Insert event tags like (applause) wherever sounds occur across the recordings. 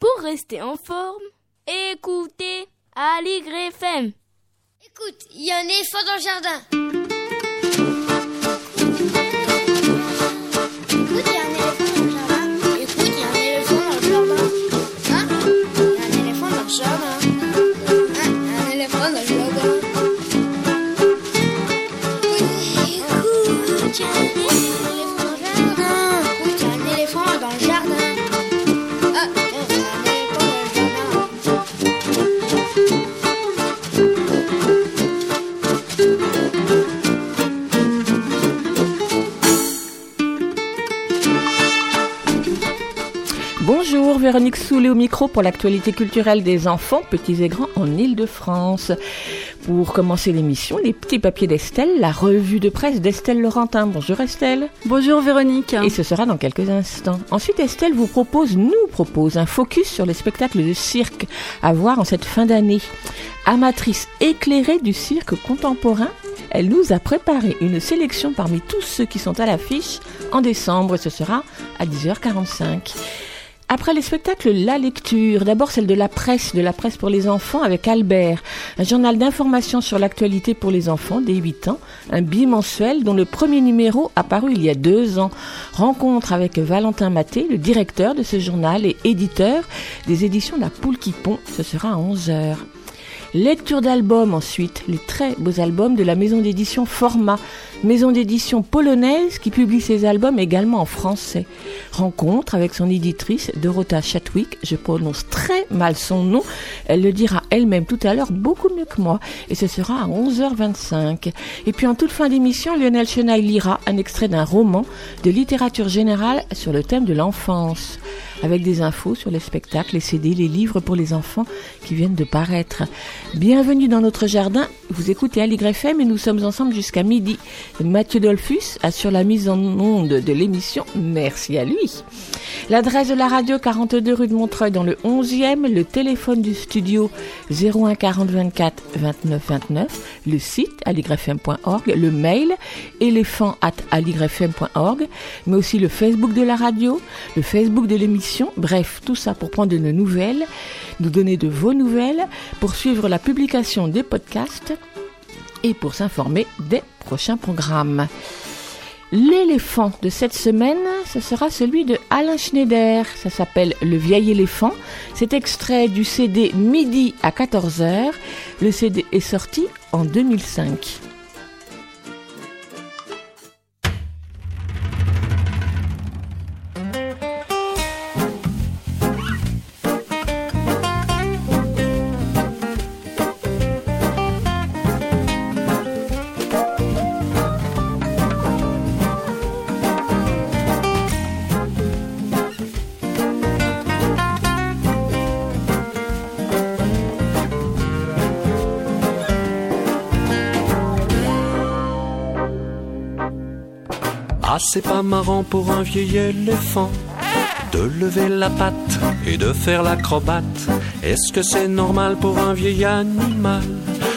Pour rester en forme, écoutez Aligre FM. Écoute, il y a un éléphant dans le jardin. Véronique Soulet au micro pour l'actualité culturelle des enfants, petits et grands, en Ile-de-France. Pour commencer l'émission, les petits papiers d'Estelle, la revue de presse d'Estelle Laurentin. Bonjour Estelle. Bonjour Véronique. Et ce sera dans quelques instants. Ensuite, Estelle vous propose, nous propose, un focus sur les spectacles de cirque à voir en cette fin d'année. Amatrice éclairée du cirque contemporain, elle nous a préparé une sélection parmi tous ceux qui sont à l'affiche en décembre et ce sera à 10h45. Après les spectacles, la lecture. D'abord celle de la presse, de la presse pour les enfants avec Albert, un journal d'information sur l'actualité pour les enfants dès 8 ans, un bimensuel dont le premier numéro a paru il y a deux ans. Rencontre avec Valentin Maté, le directeur de ce journal et éditeur des éditions La Poule qui pond. Ce sera à 11h. Lecture d'albums ensuite, les très beaux albums de la maison d'édition Format, maison d'édition polonaise qui publie ses albums également en français. Rencontre avec son éditrice Dorota Chatwick, je prononce très mal son nom, elle le dira elle-même tout à l'heure beaucoup mieux que moi et ce sera à 11h25. Et puis en toute fin d'émission, Lionel Chenaille lira un extrait d'un roman de littérature générale sur le thème de l'enfance avec des infos sur les spectacles, les CD, les livres pour les enfants qui viennent de paraître. Bienvenue dans notre jardin. Vous écoutez Aligre FM et nous sommes ensemble jusqu'à midi. Mathieu Dolphus assure la mise en onde de l'émission. Merci à lui. L'adresse de la radio 42 rue de Montreuil dans le 11e, le téléphone du studio 01 40 24 29 29, le site aligrefm.org, le mail éléphant at aligrefm.org, mais aussi le Facebook de la radio, le Facebook de l'émission, bref, tout ça pour prendre de nos nouvelles, nous donner de vos nouvelles, pour suivre la publication des podcasts et pour s'informer des prochains programmes. L'éléphant de cette semaine, ce sera celui de Alain Schneider. Ça s'appelle Le vieil éléphant. C'est extrait du CD Midi à 14h. Le CD est sorti en 2005. Marrant pour un vieil éléphant de lever la patte et de faire l'acrobate. Est-ce que c'est normal pour un vieil animal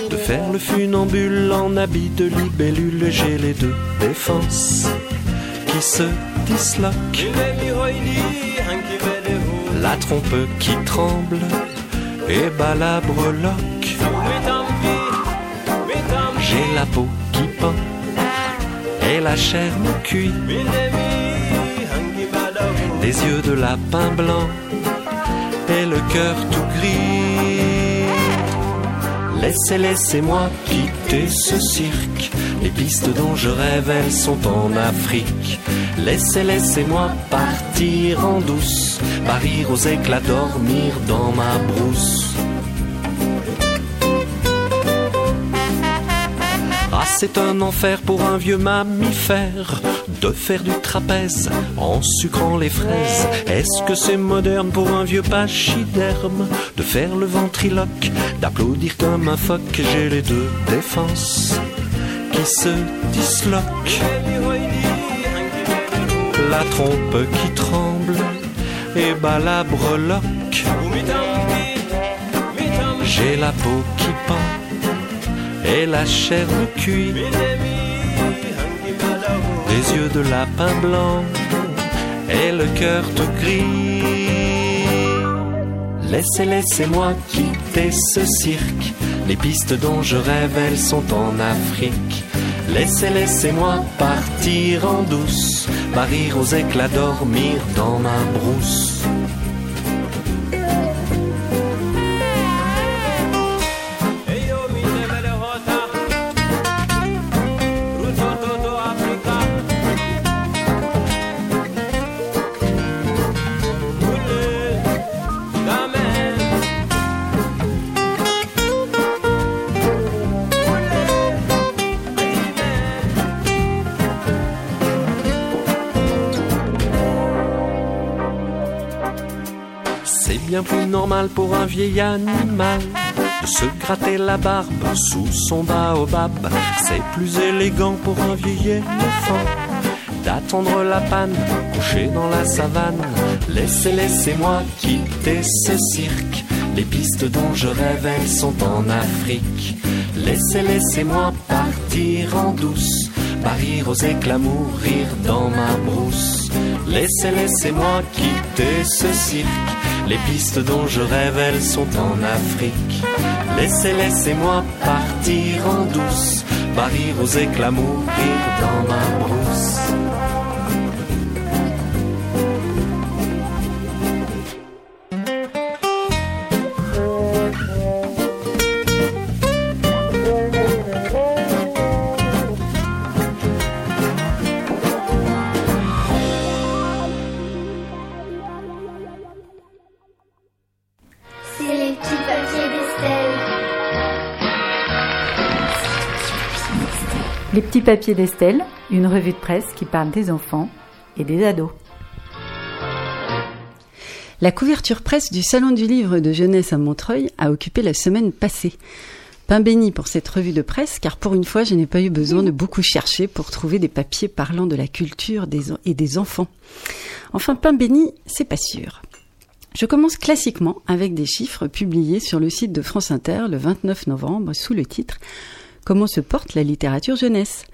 de faire le funambule en habit de libellule J'ai les deux défenses qui se disloquent. La trompe qui tremble et bat la breloque. J'ai la peau qui pend et la chair me cuit. Des yeux de lapin blanc et le cœur tout gris. Laissez, laissez-moi quitter ce cirque. Les pistes dont je rêve, elles sont en Afrique. Laissez, laissez-moi partir en douce, parir aux éclats, dormir dans ma brousse. C'est un enfer pour un vieux mammifère de faire du trapèze en sucrant les fraises. Est-ce que c'est moderne pour un vieux pachyderme de faire le ventriloque, d'applaudir comme un phoque? J'ai les deux défenses qui se disloquent. La trompe qui tremble et bat la breloque. J'ai la peau qui pend et la chair me cuit. Des yeux de lapin blanc et le cœur tout gris. Laissez, laissez-moi quitter ce cirque. Les pistes dont je rêve, elles sont en Afrique. Laissez, laissez-moi partir en douce, parir aux éclats, dormir dans ma brousse. Bien plus normal pour un vieil animal de se gratter la barbe sous son baobab. C'est plus élégant pour un vieil éléphant d'attendre la panne couché dans la savane. Laissez, laissez-moi quitter ce cirque. Les pistes dont je rêve, elles sont en Afrique. Laissez, laissez-moi partir en douce, parir aux éclats, mourir dans ma brousse. Laissez, laissez-moi quitter ce cirque. Les pistes dont je rêve, sont en Afrique. Laissez, laissez-moi partir en douce, parir aux éclats, mourir dans ma brousse. Papiers d'Estelle, une revue de presse qui parle des enfants et des ados. La couverture presse du Salon du Livre de jeunesse à Montreuil a occupé la semaine passée. Pain béni pour cette revue de presse, car pour une fois, je n'ai pas eu besoin de beaucoup chercher pour trouver des papiers parlant de la culture et des enfants. Enfin, pain béni, c'est pas sûr. Je commence classiquement avec des chiffres publiés sur le site de France Inter le 29 novembre sous le titre Comment se porte la littérature jeunesse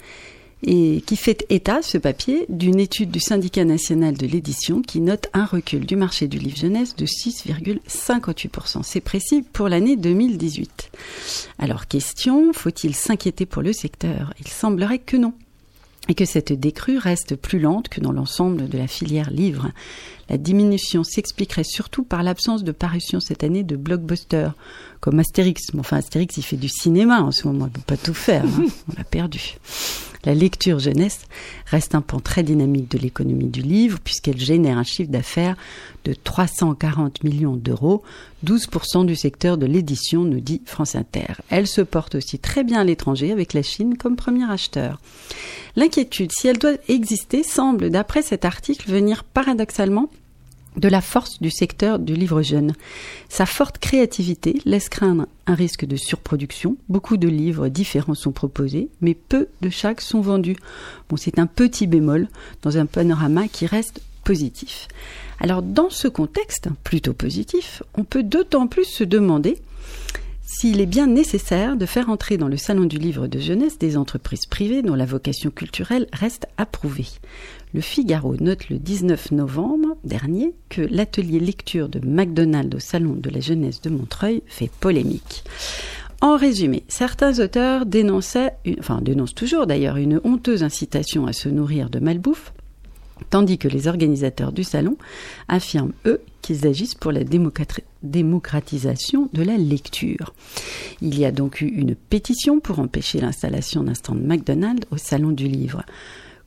et qui fait état, ce papier, d'une étude du syndicat national de l'édition qui note un recul du marché du livre jeunesse de 6,58%. C'est précis pour l'année 2018. Alors question, faut-il s'inquiéter pour le secteur? Il semblerait que non. Et que cette décrue reste plus lente que dans l'ensemble de la filière livre. La diminution s'expliquerait surtout par l'absence de parution cette année de blockbusters, comme Astérix. Bon, enfin, Astérix, il fait du cinéma en ce moment, il ne peut pas tout faire, hein. (laughs) on l'a perdu. La lecture jeunesse reste un pan très dynamique de l'économie du livre, puisqu'elle génère un chiffre d'affaires de 340 millions d'euros, 12% du secteur de l'édition, nous dit France Inter. Elle se porte aussi très bien à l'étranger, avec la Chine comme premier acheteur. L'inquiétude, si elle doit exister, semble, d'après cet article, venir paradoxalement de la force du secteur du livre jeune. Sa forte créativité laisse craindre un risque de surproduction. Beaucoup de livres différents sont proposés, mais peu de chaque sont vendus. Bon, c'est un petit bémol dans un panorama qui reste positif. Alors, dans ce contexte plutôt positif, on peut d'autant plus se demander s'il est bien nécessaire de faire entrer dans le salon du livre de jeunesse des entreprises privées dont la vocation culturelle reste approuvée. Le Figaro note le 19 novembre dernier que l'atelier lecture de McDonald's au salon de la jeunesse de Montreuil fait polémique. En résumé, certains auteurs dénonçaient, enfin dénoncent toujours d'ailleurs, une honteuse incitation à se nourrir de malbouffe, tandis que les organisateurs du salon affirment, eux, qu'ils agissent pour la démocrati- démocratisation de la lecture. Il y a donc eu une pétition pour empêcher l'installation d'un stand McDonald's au salon du livre.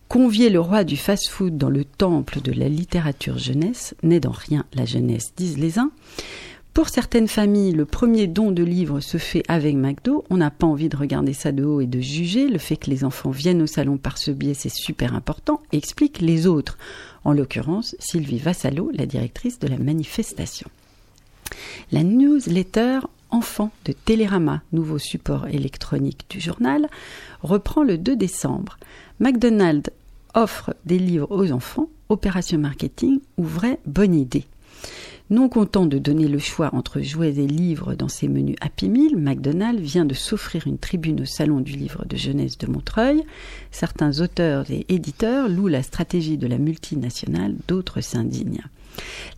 Convier le roi du fast-food dans le temple de la littérature jeunesse n'est dans rien la jeunesse, disent les uns. Pour certaines familles, le premier don de livres se fait avec McDo. On n'a pas envie de regarder ça de haut et de juger. Le fait que les enfants viennent au salon par ce biais, c'est super important, explique les autres. En l'occurrence, Sylvie Vassalo, la directrice de la manifestation. La newsletter Enfants de Télérama, nouveau support électronique du journal, reprend le 2 décembre. McDonald's offre des livres aux enfants, opération marketing ou vraie bonne idée. Non content de donner le choix entre jouets et livres dans ses menus Happy Meal, McDonald's vient de s'offrir une tribune au Salon du livre de jeunesse de Montreuil. Certains auteurs et éditeurs louent la stratégie de la multinationale, d'autres s'indignent.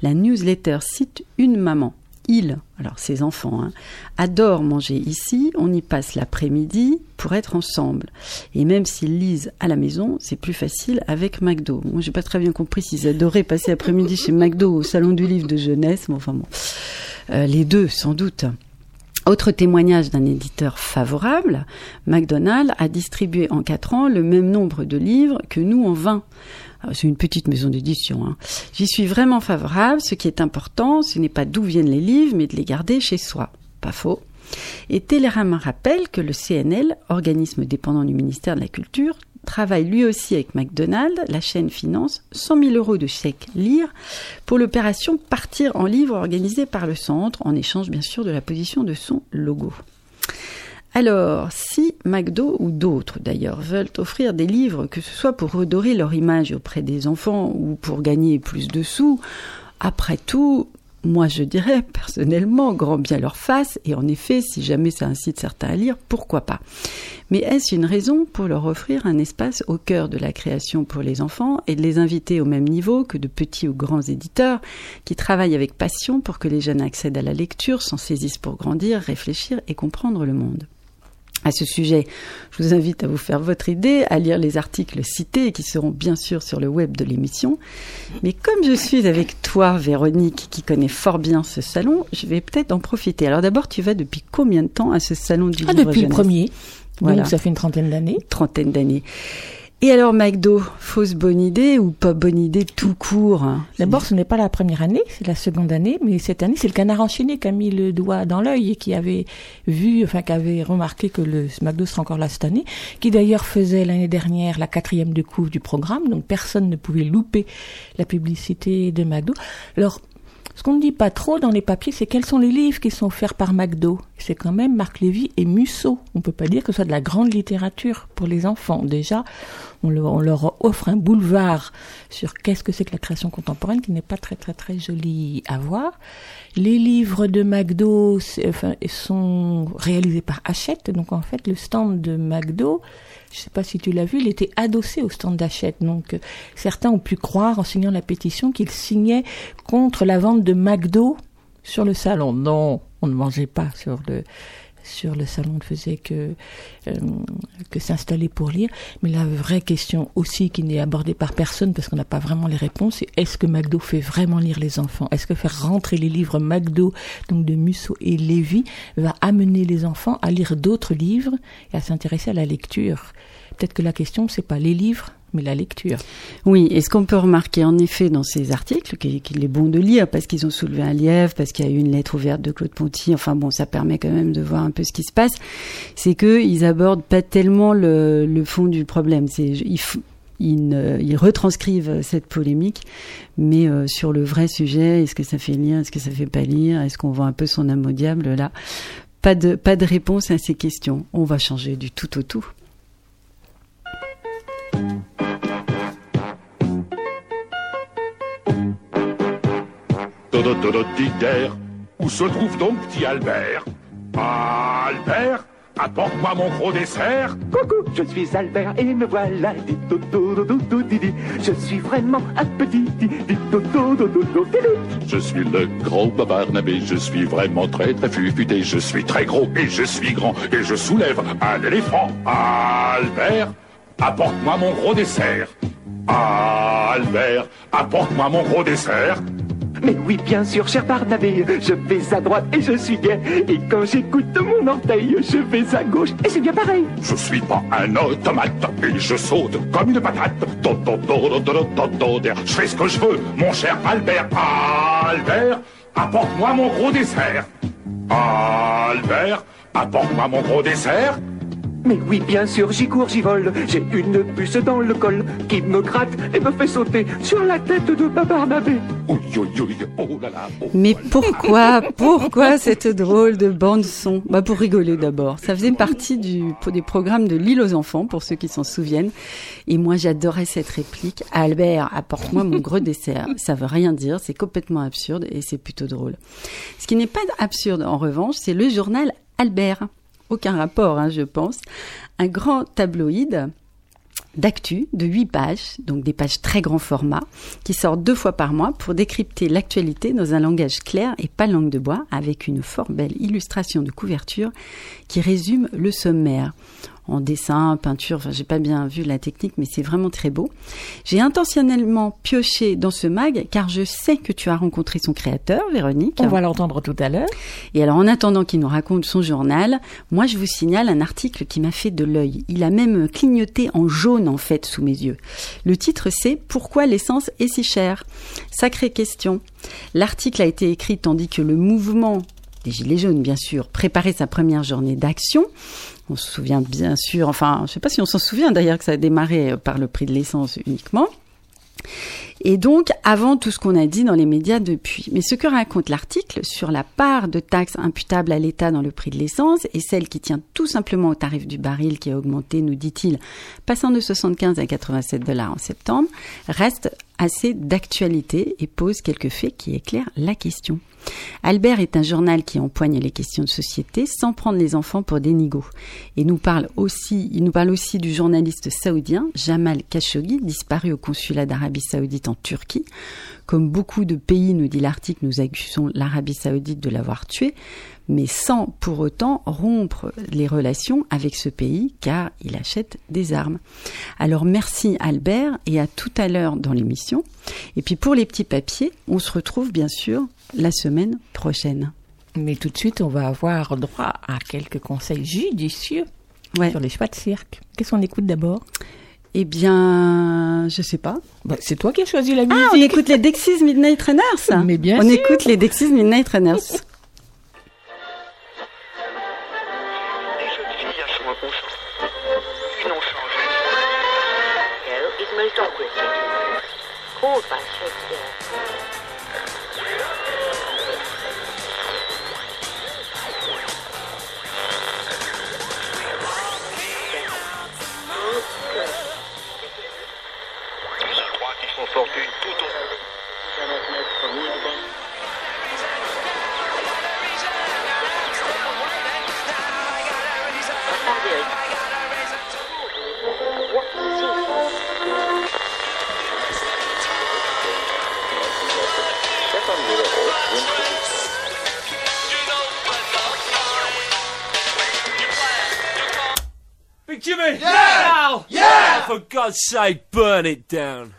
La newsletter cite une maman ils, alors ces enfants, hein, adorent manger ici, on y passe l'après-midi pour être ensemble. Et même s'ils lisent à la maison, c'est plus facile avec McDo. Moi, j'ai pas très bien compris s'ils adoraient passer l'après-midi chez McDo au salon du livre de jeunesse, mais enfin bon, Euh, les deux sans doute. Autre témoignage d'un éditeur favorable, McDonald's a distribué en 4 ans le même nombre de livres que nous en 20. Alors, C'est une petite maison d'édition. hein. J'y suis vraiment favorable. Ce qui est important, ce n'est pas d'où viennent les livres, mais de les garder chez soi. Pas faux. Et Télérama rappelle que le CNL, organisme dépendant du ministère de la Culture, travaille lui aussi avec McDonald's. La chaîne finance 100 000 euros de chèque lire pour l'opération Partir en livre organisée par le centre, en échange bien sûr de la position de son logo. Alors, si McDo ou d'autres d'ailleurs veulent offrir des livres, que ce soit pour redorer leur image auprès des enfants ou pour gagner plus de sous, après tout, moi je dirais personnellement, grand bien leur face, et en effet, si jamais ça incite certains à lire, pourquoi pas. Mais est-ce une raison pour leur offrir un espace au cœur de la création pour les enfants et de les inviter au même niveau que de petits ou grands éditeurs qui travaillent avec passion pour que les jeunes accèdent à la lecture, s'en saisissent pour grandir, réfléchir et comprendre le monde? À ce sujet, je vous invite à vous faire votre idée, à lire les articles cités qui seront bien sûr sur le web de l'émission. Mais comme je suis avec toi, Véronique, qui connaît fort bien ce salon, je vais peut-être en profiter. Alors d'abord, tu vas depuis combien de temps à ce salon du Ah, livre depuis le premier. Voilà. Donc ça fait une trentaine d'années. Trentaine d'années. Et alors, McDo, fausse bonne idée ou pas bonne idée tout court? D'abord, ce n'est pas la première année, c'est la seconde année, mais cette année, c'est le canard enchaîné qui a mis le doigt dans l'œil et qui avait vu, enfin, qui avait remarqué que le McDo sera encore là cette année, qui d'ailleurs faisait l'année dernière la quatrième de du programme, donc personne ne pouvait louper la publicité de McDo. Alors, ce qu'on ne dit pas trop dans les papiers, c'est quels sont les livres qui sont offerts par McDo. C'est quand même Marc Lévy et Musso. On peut pas dire que ce soit de la grande littérature pour les enfants. Déjà, on leur, offre un boulevard sur qu'est-ce que c'est que la création contemporaine qui n'est pas très très très joli à voir. Les livres de McDo enfin, sont réalisés par Hachette. Donc en fait, le stand de McDo, je sais pas si tu l'as vu, il était adossé au stand d'Hachette. Donc euh, certains ont pu croire en signant la pétition qu'ils signaient contre la vente de McDo sur le salon. Non, on ne mangeait pas sur le sur le salon, on ne faisait que euh, que s'installer pour lire. Mais la vraie question aussi qui n'est abordée par personne parce qu'on n'a pas vraiment les réponses, c'est est-ce que McDo fait vraiment lire les enfants? Est-ce que faire rentrer les livres McDo, donc de Musso et Lévy, va amener les enfants à lire d'autres livres et à s'intéresser à la lecture? Peut-être que la question c'est pas les livres, mais la lecture. Oui, et ce qu'on peut remarquer en effet dans ces articles, qu'il est bon de lire parce qu'ils ont soulevé un lièvre, parce qu'il y a eu une lettre ouverte de Claude Ponty, enfin bon, ça permet quand même de voir un peu ce qui se passe, c'est que ils abordent pas tellement le, fond du problème. C'est ils, retranscrivent cette polémique, mais euh, sur le vrai sujet, est-ce que ça fait lire, est-ce que ça fait pas lire, est-ce qu'on vend un peu son âme au diable là pas de réponse à ces questions. On va changer du tout au tout. Dododododidère, où se trouve donc petit Albert? Albert, apporte-moi mon gros dessert. Coucou, je suis Albert et me voilà. Dit. Je suis vraiment un petit di di do do do do do di di. Je suis le gros Barnabé, je suis vraiment très très fufuté. Je suis très gros et je suis grand et je soulève un éléphant. Albert, apporte-moi mon gros dessert. Albert, apporte-moi mon gros dessert. Mais oui, bien sûr, cher Barnabé, je vais à droite et je suis gai. Et quand j'écoute mon orteil, je vais à gauche et c'est bien pareil. Je suis pas un automate et je saute comme une patate. Je fais ce que je veux, mon cher Albert. Albert, apporte-moi mon gros dessert. Albert, apporte-moi mon gros dessert. Mais oui, bien sûr, j'y cours, j'y vole. J'ai une puce dans le col qui me gratte et me fait sauter sur la tête de ma Barnabé. Ouïe, ouïe, ouïe, oh oh. Mais pourquoi, pourquoi cette drôle de bande son? Bah pour rigoler d'abord. Ça faisait partie du des programmes de L'île aux enfants pour ceux qui s'en souviennent. Et moi j'adorais cette réplique. Albert, apporte-moi mon gros dessert. Ça veut rien dire, c'est complètement absurde et c'est plutôt drôle. Ce qui n'est pas absurde en revanche, c'est le journal Albert. Aucun rapport, hein, je pense. Un grand tabloïd d'actu de 8 pages, donc des pages très grand format, qui sortent deux fois par mois pour décrypter l'actualité dans un langage clair et pas langue de bois, avec une fort belle illustration de couverture qui résume le sommaire en dessin, peinture, enfin j'ai pas bien vu la technique, mais c'est vraiment très beau. J'ai intentionnellement pioché dans ce mag car je sais que tu as rencontré son créateur, Véronique. On va l'entendre tout à l'heure. Et alors en attendant qu'il nous raconte son journal, moi je vous signale un article qui m'a fait de l'œil. Il a même clignoté en jaune en fait sous mes yeux. Le titre c'est Pourquoi l'essence est si chère? Sacrée question. L'article a été écrit tandis que le mouvement des Gilets jaunes, bien sûr, préparait sa première journée d'action. On se souvient bien sûr, enfin, je ne sais pas si on s'en souvient d'ailleurs que ça a démarré par le prix de l'essence uniquement. Et donc, avant tout ce qu'on a dit dans les médias depuis. Mais ce que raconte l'article sur la part de taxes imputables à l'État dans le prix de l'essence et celle qui tient tout simplement au tarif du baril qui a augmenté, nous dit-il, passant de 75 à 87 dollars en septembre, reste assez d'actualité et pose quelques faits qui éclairent la question. Albert est un journal qui empoigne les questions de société sans prendre les enfants pour des nigauds. Et nous parle aussi, il nous parle aussi du journaliste saoudien Jamal Khashoggi, disparu au consulat d'Arabie Saoudite en Turquie. Comme beaucoup de pays, nous dit l'article, nous accusons l'Arabie Saoudite de l'avoir tué, mais sans pour autant rompre les relations avec ce pays car il achète des armes. Alors merci Albert et à tout à l'heure dans l'émission. Et puis pour les petits papiers, on se retrouve bien sûr la semaine prochaine. Mais tout de suite, on va avoir droit à quelques conseils judicieux Ouais. sur les choix de cirque. Qu'est-ce qu'on écoute d'abord? Eh bien, je sais pas. Bah, C'est toi qui as choisi la musique. Ah, on écoute les Dexys Midnight Runners Mais bien On sûr. écoute les Dexys Midnight Runners. Filles Font fortune tout au Big Jimmy! Yeah! Yeah! For God's sake, burn it down.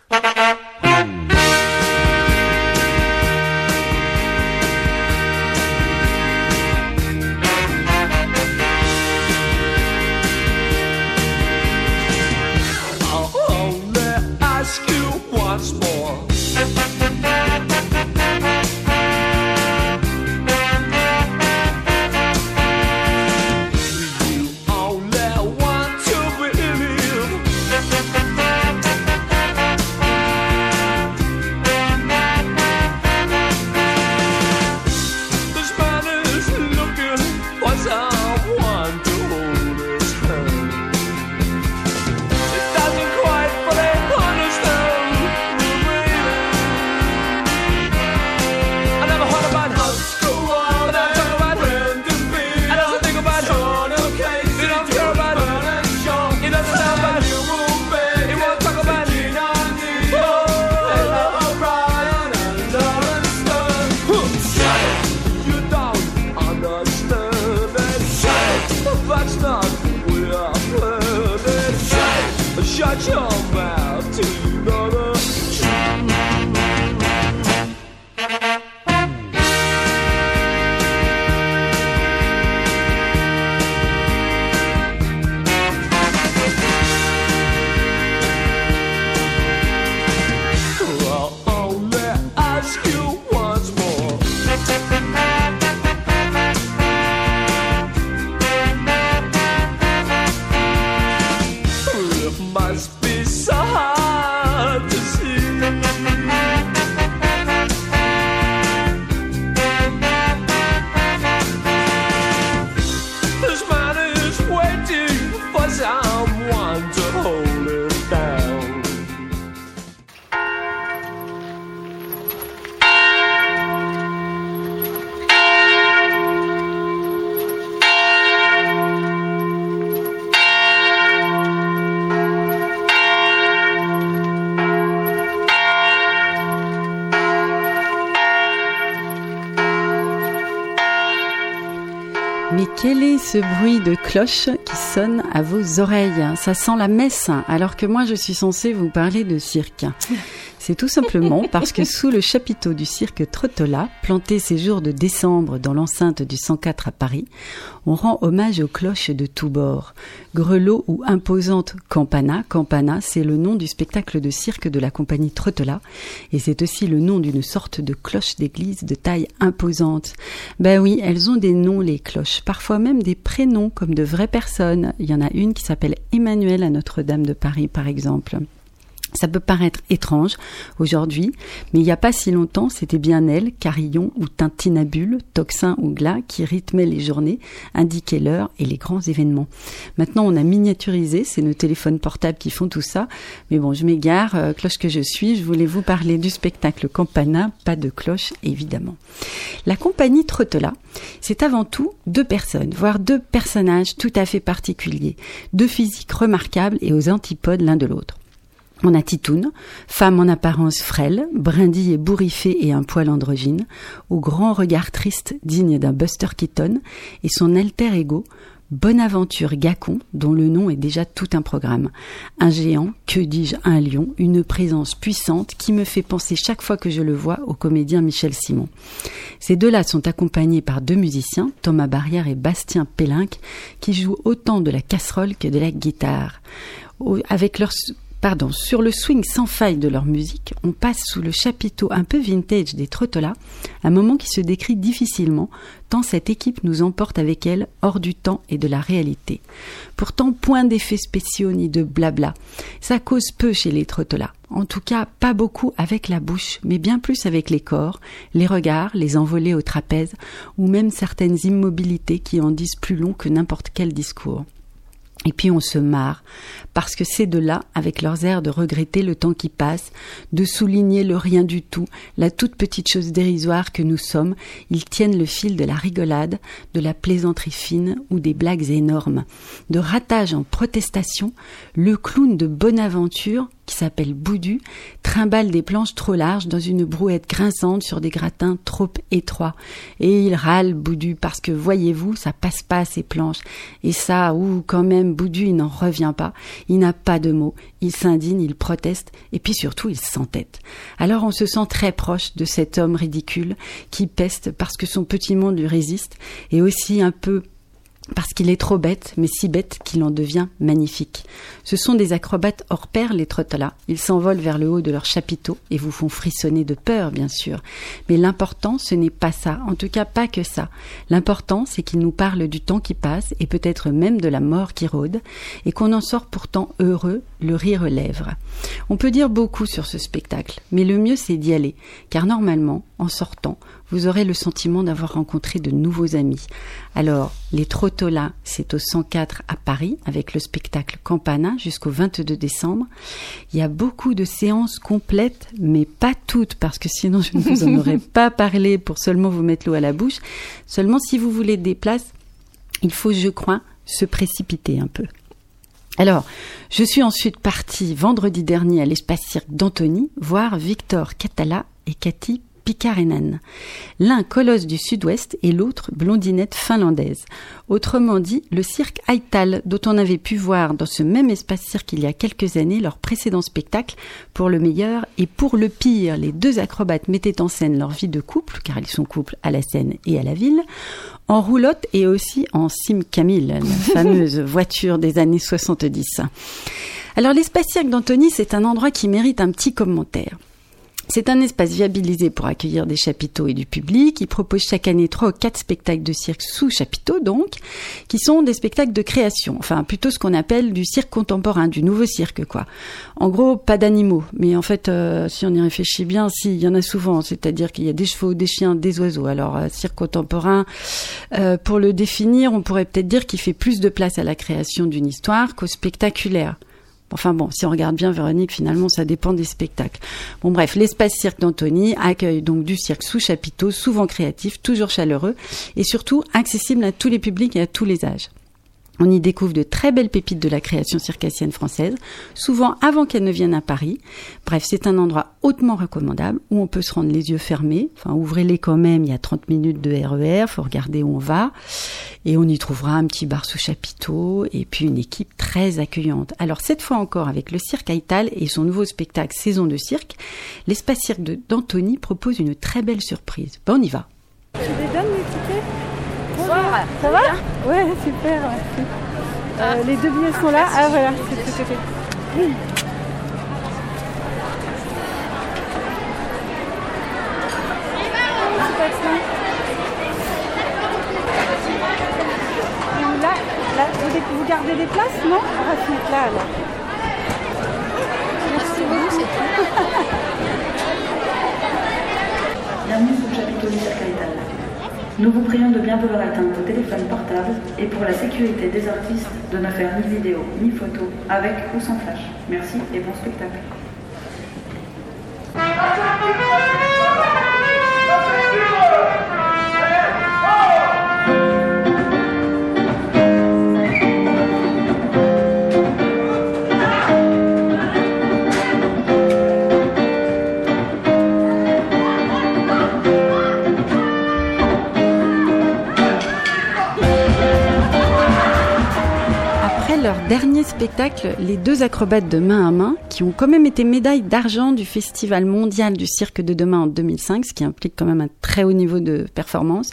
Quel est ce bruit de cloche qui sonne à vos oreilles? Ça sent la messe, alors que moi je suis censée vous parler de cirque. C'est tout simplement (laughs) parce que sous le chapiteau du cirque Trottola, planté ces jours de décembre dans l'enceinte du 104 à Paris, on rend hommage aux cloches de tous bords. Grelot ou imposante campana, campana c'est le nom du spectacle de cirque de la compagnie Trottola et c'est aussi le nom d'une sorte de cloche d'église de taille imposante. Ben oui, elles ont des noms les cloches, parfois même des prénoms comme de vraies personnes. Il y en a une qui s'appelle Emmanuel à Notre-Dame de Paris par exemple. Ça peut paraître étrange aujourd'hui, mais il n'y a pas si longtemps, c'était bien elle, Carillon ou Tintinabule, Toxin ou Glas, qui rythmaient les journées, indiquaient l'heure et les grands événements. Maintenant, on a miniaturisé, c'est nos téléphones portables qui font tout ça. Mais bon, je m'égare, euh, cloche que je suis, je voulais vous parler du spectacle Campana, pas de cloche, évidemment. La compagnie Trottela, c'est avant tout deux personnes, voire deux personnages tout à fait particuliers, deux physiques remarquables et aux antipodes l'un de l'autre. On a Titoun, femme en apparence frêle, brindille et bourriffée et un poil androgyne, au grand regard triste digne d'un Buster Keaton, et son alter ego, Bonaventure Gacon, dont le nom est déjà tout un programme. Un géant, que dis-je, un lion, une présence puissante qui me fait penser chaque fois que je le vois au comédien Michel Simon. Ces deux-là sont accompagnés par deux musiciens, Thomas Barrière et Bastien Pellinck, qui jouent autant de la casserole que de la guitare. Avec leur pardon, sur le swing sans faille de leur musique, on passe sous le chapiteau un peu vintage des Trottolas, un moment qui se décrit difficilement, tant cette équipe nous emporte avec elle hors du temps et de la réalité. Pourtant, point d'effets spéciaux ni de blabla. Ça cause peu chez les Trottolas. En tout cas, pas beaucoup avec la bouche, mais bien plus avec les corps, les regards, les envolées au trapèze, ou même certaines immobilités qui en disent plus long que n'importe quel discours. Et puis on se marre, parce que c'est de là, avec leurs airs de regretter le temps qui passe, de souligner le rien du tout, la toute petite chose dérisoire que nous sommes, ils tiennent le fil de la rigolade, de la plaisanterie fine ou des blagues énormes. De ratage en protestation, le clown de Bonaventure qui s'appelle Boudu, trimballe des planches trop larges dans une brouette grinçante sur des gratins trop étroits. Et il râle Boudu parce que voyez-vous, ça passe pas ces planches. Et ça, ou quand même, Boudu, il n'en revient pas. Il n'a pas de mots. Il s'indigne, il proteste, et puis surtout, il s'entête. Alors on se sent très proche de cet homme ridicule qui peste parce que son petit monde lui résiste, et aussi un peu parce qu'il est trop bête, mais si bête qu'il en devient magnifique. Ce sont des acrobates hors pair, les trottelas. Ils s'envolent vers le haut de leur chapiteau et vous font frissonner de peur, bien sûr. Mais l'important, ce n'est pas ça, en tout cas pas que ça. L'important, c'est qu'ils nous parlent du temps qui passe et peut-être même de la mort qui rôde, et qu'on en sort pourtant heureux, le rire aux lèvres. On peut dire beaucoup sur ce spectacle, mais le mieux c'est d'y aller, car normalement, en sortant, vous aurez le sentiment d'avoir rencontré de nouveaux amis. Alors, les Trottolas, c'est au 104 à Paris, avec le spectacle Campana jusqu'au 22 décembre. Il y a beaucoup de séances complètes, mais pas toutes, parce que sinon je ne vous en aurais (laughs) pas parlé pour seulement vous mettre l'eau à la bouche. Seulement, si vous voulez des places, il faut, je crois, se précipiter un peu. Alors, je suis ensuite partie vendredi dernier à l'espace cirque d'Antony voir Victor Catala et Cathy Pikarenen. L'un colosse du sud-ouest et l'autre blondinette finlandaise. Autrement dit, le cirque Aital, dont on avait pu voir dans ce même espace cirque il y a quelques années leur précédent spectacle, pour le meilleur et pour le pire, les deux acrobates mettaient en scène leur vie de couple, car ils sont couples à la scène et à la ville, en roulotte et aussi en Sim Camille, la (laughs) fameuse voiture des années 70. Alors l'espace cirque d'Antony, c'est un endroit qui mérite un petit commentaire. C'est un espace viabilisé pour accueillir des chapiteaux et du public. Il propose chaque année trois ou quatre spectacles de cirque sous chapiteaux, donc, qui sont des spectacles de création. Enfin, plutôt ce qu'on appelle du cirque contemporain, du nouveau cirque, quoi. En gros, pas d'animaux. Mais en fait, euh, si on y réfléchit bien, si, il y en a souvent. C'est-à-dire qu'il y a des chevaux, des chiens, des oiseaux. Alors, euh, cirque contemporain, euh, pour le définir, on pourrait peut-être dire qu'il fait plus de place à la création d'une histoire qu'au spectaculaire. Enfin bon, si on regarde bien Véronique, finalement, ça dépend des spectacles. Bon bref, l'espace cirque d'Antony accueille donc du cirque sous chapiteau, souvent créatif, toujours chaleureux et surtout accessible à tous les publics et à tous les âges. On y découvre de très belles pépites de la création circassienne française, souvent avant qu'elle ne vienne à Paris. Bref, c'est un endroit hautement recommandable où on peut se rendre les yeux fermés. Enfin, ouvrez-les quand même, il y a 30 minutes de RER, faut regarder où on va. Et on y trouvera un petit bar sous chapiteau et puis une équipe très accueillante. Alors cette fois encore avec le cirque Aital et son nouveau spectacle Saison de cirque, l'espace cirque d'Antony propose une très belle surprise. Ben on y va. Ça va Ouais, super, merci. Euh, les deux billets sont là. Ah voilà, c'est tout à fait. Oui. Là Et Là, là, vous, vous gardez des places, non? On va se mettre là alors. Merci beaucoup, c'est tout. Bienvenue sur le chapiteau du. Nous vous prions de bien vouloir éteindre vos téléphones portables et pour la sécurité des artistes de ne faire ni vidéo ni photo avec ou sans flash. Merci et bon spectacle. Dernier spectacle, les deux acrobates de main à main, qui ont quand même été médailles d'argent du Festival mondial du cirque de demain en 2005, ce qui implique quand même un très haut niveau de performance,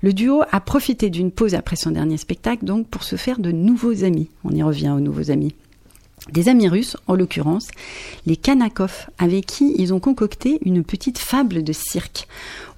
le duo a profité d'une pause après son dernier spectacle, donc pour se faire de nouveaux amis. On y revient aux nouveaux amis. Des amis russes, en l'occurrence, les Kanakov, avec qui ils ont concocté une petite fable de cirque.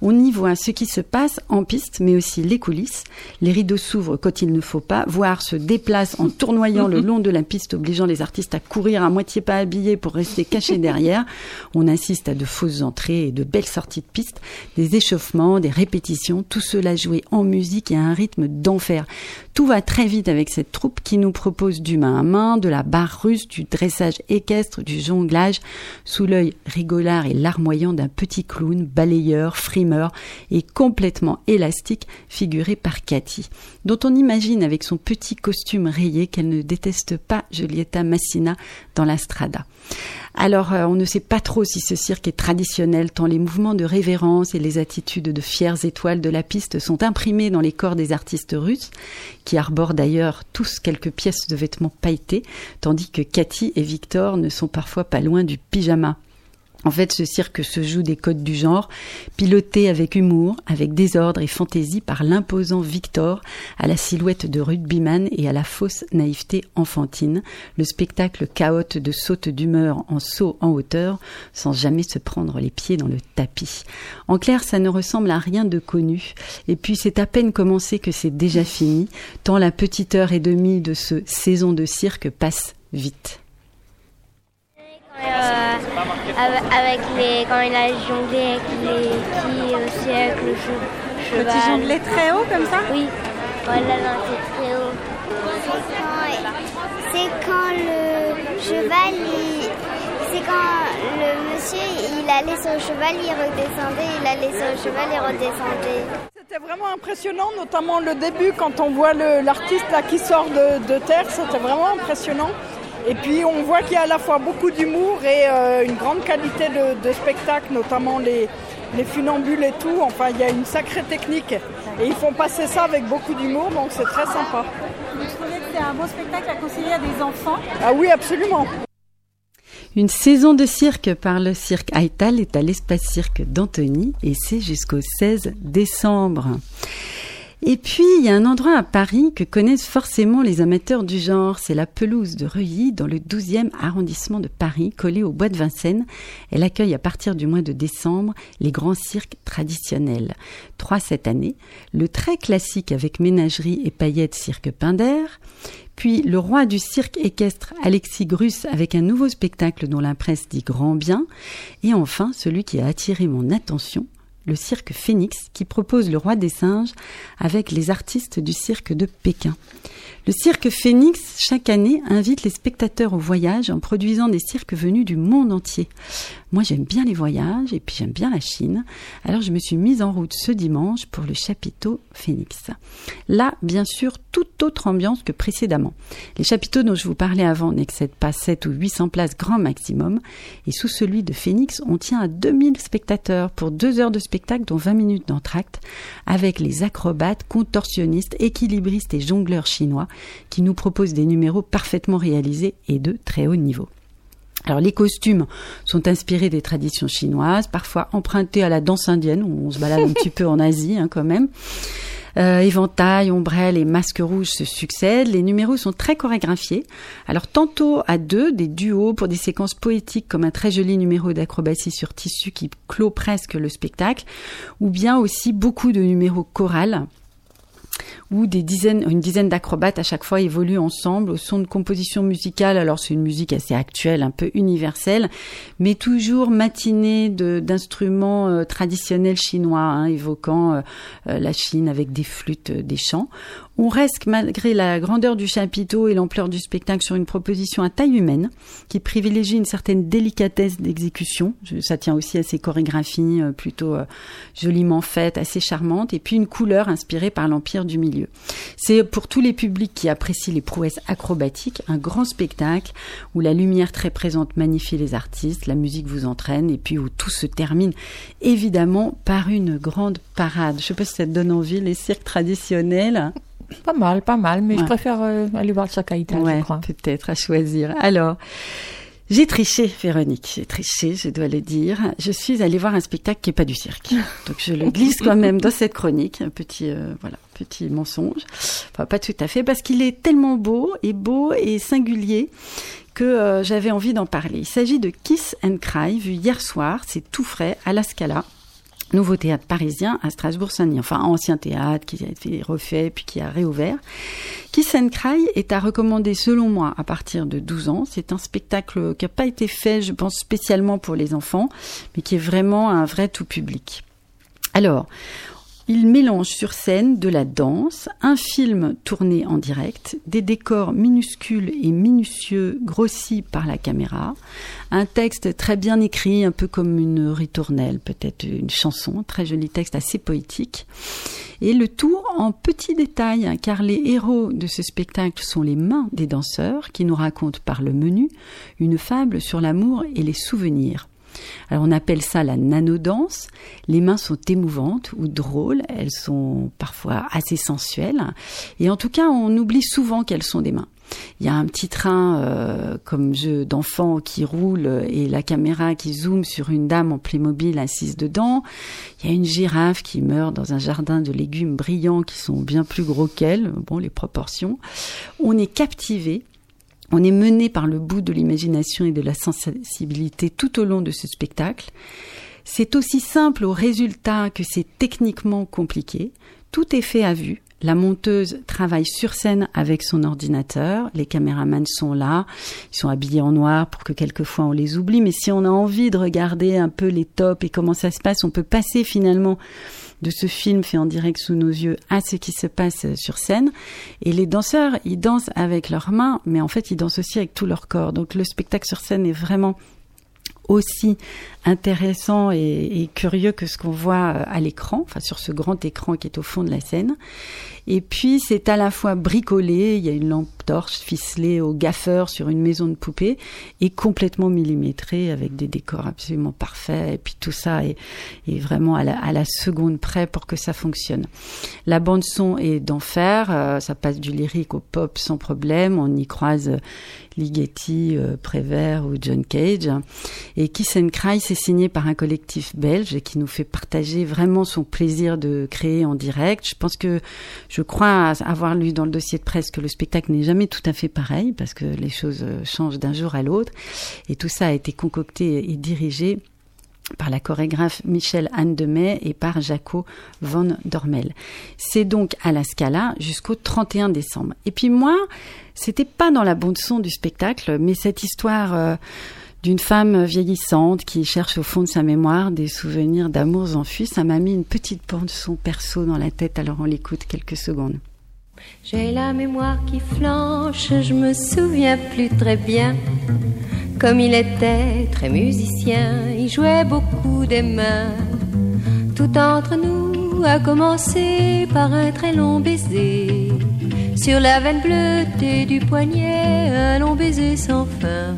On y voit ce qui se passe en piste, mais aussi les coulisses. Les rideaux s'ouvrent quand il ne faut pas, voire se déplacent en tournoyant le long de la piste, obligeant les artistes à courir à moitié pas habillés pour rester cachés derrière. On assiste à de fausses entrées et de belles sorties de piste, des échauffements, des répétitions, tout cela joué en musique et à un rythme d'enfer. Tout va très vite avec cette troupe qui nous propose du main à main, de la barre russe, du dressage équestre, du jonglage, sous l'œil rigolard et larmoyant d'un petit clown, balayeur, frimeur et complètement élastique, figuré par Cathy, dont on imagine avec son petit costume rayé qu'elle ne déteste pas Julieta Massina dans la strada. Alors, euh, on ne sait pas trop si ce cirque est traditionnel, tant les mouvements de révérence et les attitudes de fières étoiles de la piste sont imprimés dans les corps des artistes russes, qui arborent d'ailleurs tous quelques pièces de vêtements pailletés, tandis que Cathy et Victor ne sont parfois pas loin du pyjama. En fait, ce cirque se joue des codes du genre, piloté avec humour, avec désordre et fantaisie par l'imposant Victor, à la silhouette de rugbyman et à la fausse naïveté enfantine, le spectacle chaote de saute d'humeur en saut en hauteur, sans jamais se prendre les pieds dans le tapis. En clair, ça ne ressemble à rien de connu. Et puis, c'est à peine commencé que c'est déjà fini, tant la petite heure et demie de ce saison de cirque passe vite. Euh, avec, les quand il a jonglé avec les qui aussi avec le che- cheval. Petit jonglé très haut comme ça? Oui. Voilà, non, c'est très haut. C'est quand le cheval, il- c'est quand le monsieur, il allait sur le cheval, il redescendait, il allait sur le cheval, il redescendait. C'était vraiment impressionnant, notamment le début quand on voit le- l'artiste là qui sort de, de terre, c'était vraiment impressionnant. Et puis on voit qu'il y a à la fois beaucoup d'humour et euh, une grande qualité de, de spectacle, notamment les, les funambules et tout. Enfin, il y a une sacrée technique et ils font passer ça avec beaucoup d'humour, donc c'est très sympa. Vous trouvez que c'est un bon spectacle à conseiller à des enfants Ah oui, absolument. Une saison de cirque par le cirque Aital est à l'espace cirque d'Antony et c'est jusqu'au 16 décembre. Et puis, il y a un endroit à Paris que connaissent forcément les amateurs du genre. C'est la pelouse de Reuilly dans le 12e arrondissement de Paris, collée au bois de Vincennes. Elle accueille à partir du mois de décembre les grands cirques traditionnels. Trois cette année. Le très classique avec ménagerie et paillettes cirque Pinder. Puis le roi du cirque équestre Alexis Grus avec un nouveau spectacle dont la presse dit grand bien. Et enfin, celui qui a attiré mon attention, le cirque Phoenix qui propose le roi des singes avec les artistes du cirque de Pékin. Le cirque Phoenix, chaque année, invite les spectateurs au voyage en produisant des cirques venus du monde entier. Moi, j'aime bien les voyages et puis j'aime bien la Chine. Alors, je me suis mise en route ce dimanche pour le chapiteau Phoenix. Là, bien sûr, toute autre ambiance que précédemment. Les chapiteaux dont je vous parlais avant n'excèdent pas 7 ou 800 places grand maximum. Et sous celui de Phoenix, on tient à 2000 spectateurs pour deux heures de spectacle, dont 20 minutes d'entracte, avec les acrobates, contorsionnistes, équilibristes et jongleurs chinois qui nous proposent des numéros parfaitement réalisés et de très haut niveau. Alors les costumes sont inspirés des traditions chinoises, parfois empruntés à la danse indienne, où on se balade un petit (laughs) peu en Asie hein, quand même. Euh, éventail, ombrelles et masques rouges se succèdent. Les numéros sont très chorégraphiés. Alors tantôt à deux, des duos pour des séquences poétiques comme un très joli numéro d'acrobatie sur tissu qui clôt presque le spectacle, ou bien aussi beaucoup de numéros chorales où des dizaines, une dizaine d'acrobates à chaque fois évoluent ensemble au son de composition musicale. Alors c'est une musique assez actuelle, un peu universelle, mais toujours matinée d'instruments euh, traditionnels chinois, hein, évoquant euh, euh, la Chine avec des flûtes, des chants. On reste, malgré la grandeur du chapiteau et l'ampleur du spectacle, sur une proposition à taille humaine qui privilégie une certaine délicatesse d'exécution. Ça tient aussi à ces chorégraphies plutôt joliment faites, assez charmantes, et puis une couleur inspirée par l'Empire du Milieu. C'est pour tous les publics qui apprécient les prouesses acrobatiques un grand spectacle où la lumière très présente magnifie les artistes, la musique vous entraîne et puis où tout se termine évidemment par une grande parade. Je sais pas si ça te donne envie les cirques traditionnels. Pas mal, pas mal, mais je préfère euh, aller voir le Chakaïta, ouais, je crois. Peut-être à choisir. Alors, j'ai triché, Véronique. J'ai triché, je dois le dire. Je suis allée voir un spectacle qui est pas du cirque. (laughs) Donc je le glisse quand même dans cette chronique. Un petit, euh, voilà, petit mensonge. Enfin, pas tout à fait, parce qu'il est tellement beau et beau et singulier que euh, j'avais envie d'en parler. Il s'agit de Kiss and Cry, vu hier soir. C'est tout frais à la Scala nouveau théâtre parisien à Strasbourg-Saint-Denis, enfin ancien théâtre qui a été refait puis qui a réouvert. Kiss and Cry est à recommander selon moi à partir de 12 ans. C'est un spectacle qui n'a pas été fait, je pense, spécialement pour les enfants, mais qui est vraiment un vrai tout public. Alors, il mélange sur scène de la danse, un film tourné en direct, des décors minuscules et minutieux grossis par la caméra, un texte très bien écrit, un peu comme une ritournelle, peut-être une chanson, très joli texte assez poétique, et le tout en petits détails, car les héros de ce spectacle sont les mains des danseurs qui nous racontent par le menu une fable sur l'amour et les souvenirs. Alors on appelle ça la nanodance. Les mains sont émouvantes ou drôles, elles sont parfois assez sensuelles, et en tout cas on oublie souvent qu'elles sont des mains. Il y a un petit train euh, comme jeu d'enfant qui roule et la caméra qui zoome sur une dame en Playmobil assise dedans. Il y a une girafe qui meurt dans un jardin de légumes brillants qui sont bien plus gros qu'elle. Bon, les proportions. On est captivé on est mené par le bout de l'imagination et de la sensibilité tout au long de ce spectacle. C'est aussi simple au résultat que c'est techniquement compliqué. Tout est fait à vue. La monteuse travaille sur scène avec son ordinateur. Les caméramans sont là. Ils sont habillés en noir pour que quelquefois on les oublie. Mais si on a envie de regarder un peu les tops et comment ça se passe, on peut passer finalement de ce film fait en direct sous nos yeux à ce qui se passe sur scène. Et les danseurs, ils dansent avec leurs mains, mais en fait, ils dansent aussi avec tout leur corps. Donc le spectacle sur scène est vraiment aussi intéressant et, curieux que ce qu'on voit euh, à l'écran, enfin sur ce grand écran qui est au fond de la scène. Et puis c'est à la fois bricolé, il y a une lampe torche au gaffeur sur une maison de poupée et complètement millimétré avec des décors absolument parfaits. Et puis tout ça est, vraiment à la, seconde près pour que ça fonctionne. La bande son est d'enfer, euh, ça passe du lyrique au pop sans problème. On y croise Ligeti, euh, Prévert ou John Cage. Et Kiss and Cry, c'est signé par un collectif belge qui nous fait partager vraiment son plaisir de créer en direct. Je pense que je crois avoir lu dans le dossier de presse que le spectacle n'est jamais tout à fait pareil parce que les choses euh, changent d'un jour à l'autre. Et tout ça a été concocté et dirigé par la chorégraphe Michel Anne Demey et par Jaco Van Dormel. C'est donc à la Scala jusqu'au 31 décembre. Et puis moi, c'était pas dans la bande son du spectacle, mais cette histoire euh, d'une femme vieillissante qui cherche au fond de sa mémoire des souvenirs d'amours enfuis, ça m'a mis une petite bande son perso dans la tête, alors on l'écoute quelques secondes. J'ai la mémoire qui flanche, je me souviens plus très bien. Comme il était très musicien, il jouait beaucoup des mains. Tout entre nous a commencé par un très long baiser Sur la veine bleutée du poignet, un long baiser sans fin.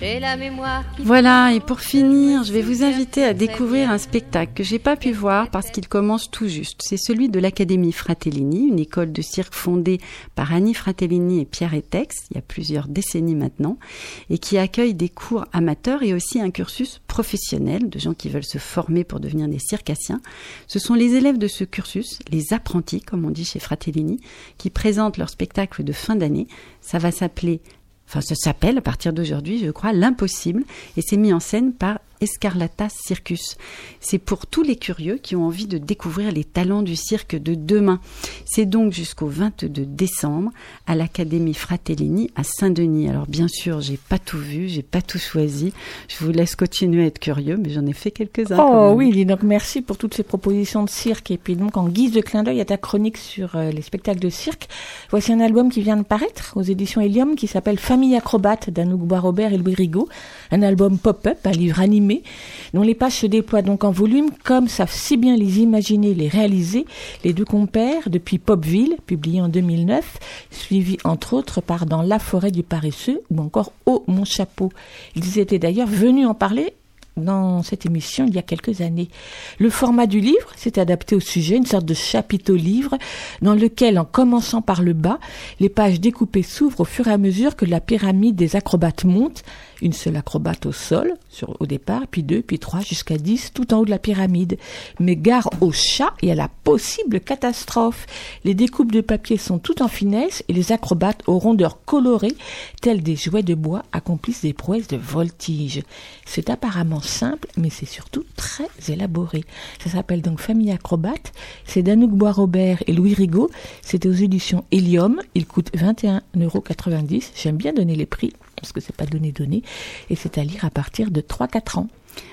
J'ai la mémoire qui Voilà, et pour finir, je vais vous inviter à découvrir un spectacle que j'ai pas pu voir parce qu'il commence tout juste. C'est celui de l'Académie Fratellini, une école de cirque fondée par Annie Fratellini et Pierre Etex, il y a plusieurs décennies maintenant, et qui accueille des cours amateurs et aussi un cursus professionnel de gens qui veulent se former pour devenir des circassiens. Ce sont les élèves de ce cursus, les apprentis, comme on dit chez Fratellini, qui présentent leur spectacle de fin d'année. Ça va s'appeler enfin ça s'appelle à partir d'aujourd'hui, je crois, l'impossible, et c'est mis en scène par Escarlata Circus. C'est pour tous les curieux qui ont envie de découvrir les talents du cirque de demain. C'est donc jusqu'au 22 décembre à l'Académie Fratellini à Saint-Denis. Alors bien sûr, j'ai pas tout vu, j'ai pas tout choisi. Je vous laisse continuer à être curieux, mais j'en ai fait quelques-uns. Oh oui, donc merci pour toutes ces propositions de cirque. Et puis donc en guise de clin d'œil à ta chronique sur euh, les spectacles de cirque, voici un album qui vient de paraître aux éditions Helium qui s'appelle Famille acrobate d'Anouk Bois-Robert et Louis Rigaud. Un album pop-up, un livre animé, dont les pages se déploient donc en volume comme savent si bien les imaginer, les réaliser les deux compères depuis Popville, publié en 2009, suivi entre autres par Dans la forêt du paresseux ou encore Oh mon chapeau. Ils étaient d'ailleurs venus en parler dans cette émission il y a quelques années. Le format du livre s'est adapté au sujet, une sorte de chapiteau livre dans lequel, en commençant par le bas, les pages découpées s'ouvrent au fur et à mesure que la pyramide des acrobates monte, une seule acrobate au sol, au départ, puis deux, puis trois, jusqu'à dix, tout en haut de la pyramide. Mais gare au chat et à la possible catastrophe. Les découpes de papier sont toutes en finesse et les acrobates aux rondeurs colorées, tels des jouets de bois, accomplissent des prouesses de voltige. C'est apparemment simple, mais c'est surtout très élaboré. Ça s'appelle donc Famille Acrobate. C'est d'Anouk Bois-Robert et Louis Rigaud. C'est aux éditions Helium. Il coûte 21,90€. J'aime bien donner les prix parce que c'est pas donné donné. Et c'est à lire à partir de 3-4 ans.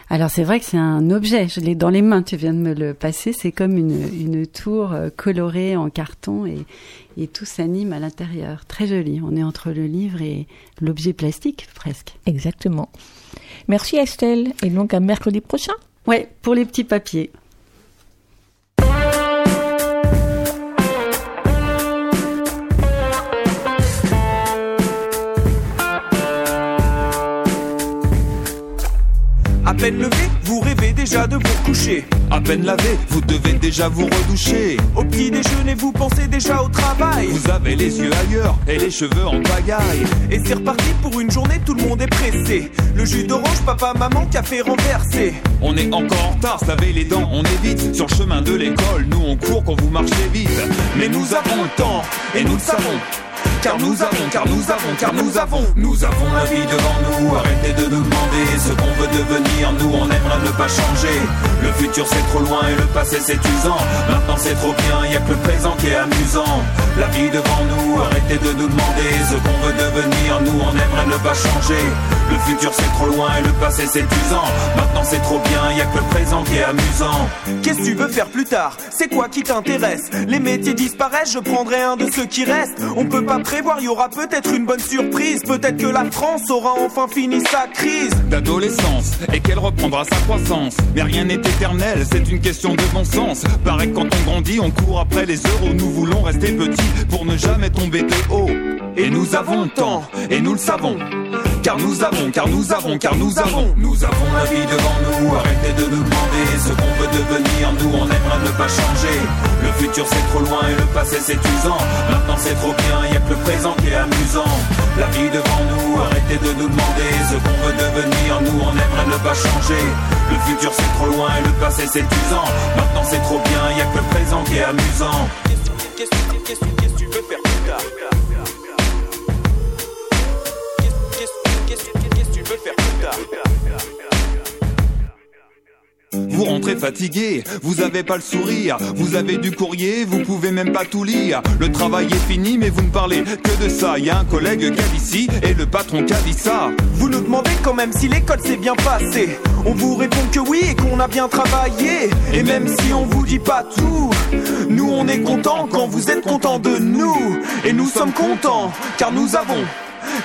Alors c'est vrai que c'est un objet, je l'ai dans les mains, tu viens de me le passer, c'est comme une, une tour euh, colorée en carton et, et tout s'anime à l'intérieur. Très joli, on est entre le livre et l'objet plastique presque. Exactement. Merci Estelle. Et donc à mercredi prochain. Ouais, pour les petits papiers. Peine levé, vous rêvez déjà de vous coucher. À peine lavé, vous devez déjà vous redoucher. Au petit déjeuner, vous pensez déjà au travail. Vous avez les yeux ailleurs et les cheveux en pagaille. Et c'est reparti pour une journée, tout le monde est pressé. Le jus d'orange, papa, maman, café renversé. On est encore en retard, savez les dents, on est vite sur le chemin de l'école. Nous on court quand vous marchez vite. Mais nous avons le temps, et nous le savons. Car nous avons, car nous avons, car nous avons. Nous avons la vie devant nous, arrêtez de nous demander ce qu'on veut devenir. Nous on aimerait ne pas changer. Le futur c'est trop loin et le passé c'est usant. Maintenant c'est trop bien, y a que le présent qui est amusant. La vie devant nous, arrêtez de nous demander ce qu'on veut devenir. Nous on aimerait ne pas changer. Le futur c'est trop loin et le passé c'est usant. Maintenant c'est trop bien, y a que le présent qui est amusant. Qu'est-ce que tu veux faire plus tard? C'est quoi qui t'intéresse? Les métiers disparaissent, je prendrai un de ceux qui restent. On peut prévoir, y aura peut-être une bonne surprise. Peut-être que la France aura enfin fini sa crise. D'adolescence et qu'elle reprendra sa croissance. Mais rien n'est éternel, c'est une question de bon sens. Que quand on grandit, on court après les heures où nous voulons rester petits pour ne jamais tomber de haut. Et nous avons le temps, et nous le savons. Car nous avons, car nous avons, car nous avons. Nous avons la vie devant nous, arrêtez de nous demander ce qu'on veut devenir. Nous on aimerait ne pas changer. Le futur c'est trop loin et le passé c'est usant. Maintenant c'est trop bien, y a que le présent qui est amusant. La vie devant nous, arrêtez de nous demander ce qu'on veut devenir. Nous on aimerait ne pas changer. Le futur c'est trop loin et le passé c'est usant. Maintenant c'est trop bien, y a que le présent qui est amusant. Qu'est-ce que qu'est-ce que- qu'est-ce que tu veux faire plus tard? Vous rentrez fatigué, vous avez pas le sourire, vous avez du courrier, vous pouvez même pas tout lire. Le travail est fini, mais vous ne parlez que de ça. Y a un collègue qui a dit ci et le patron qui a dit ça. Vous nous demandez quand même si l'école s'est bien passée. On vous répond que oui et qu'on a bien travaillé. Et même si on vous dit pas tout, nous on est contents quand vous êtes contents de nous. Et nous sommes contents car nous avons.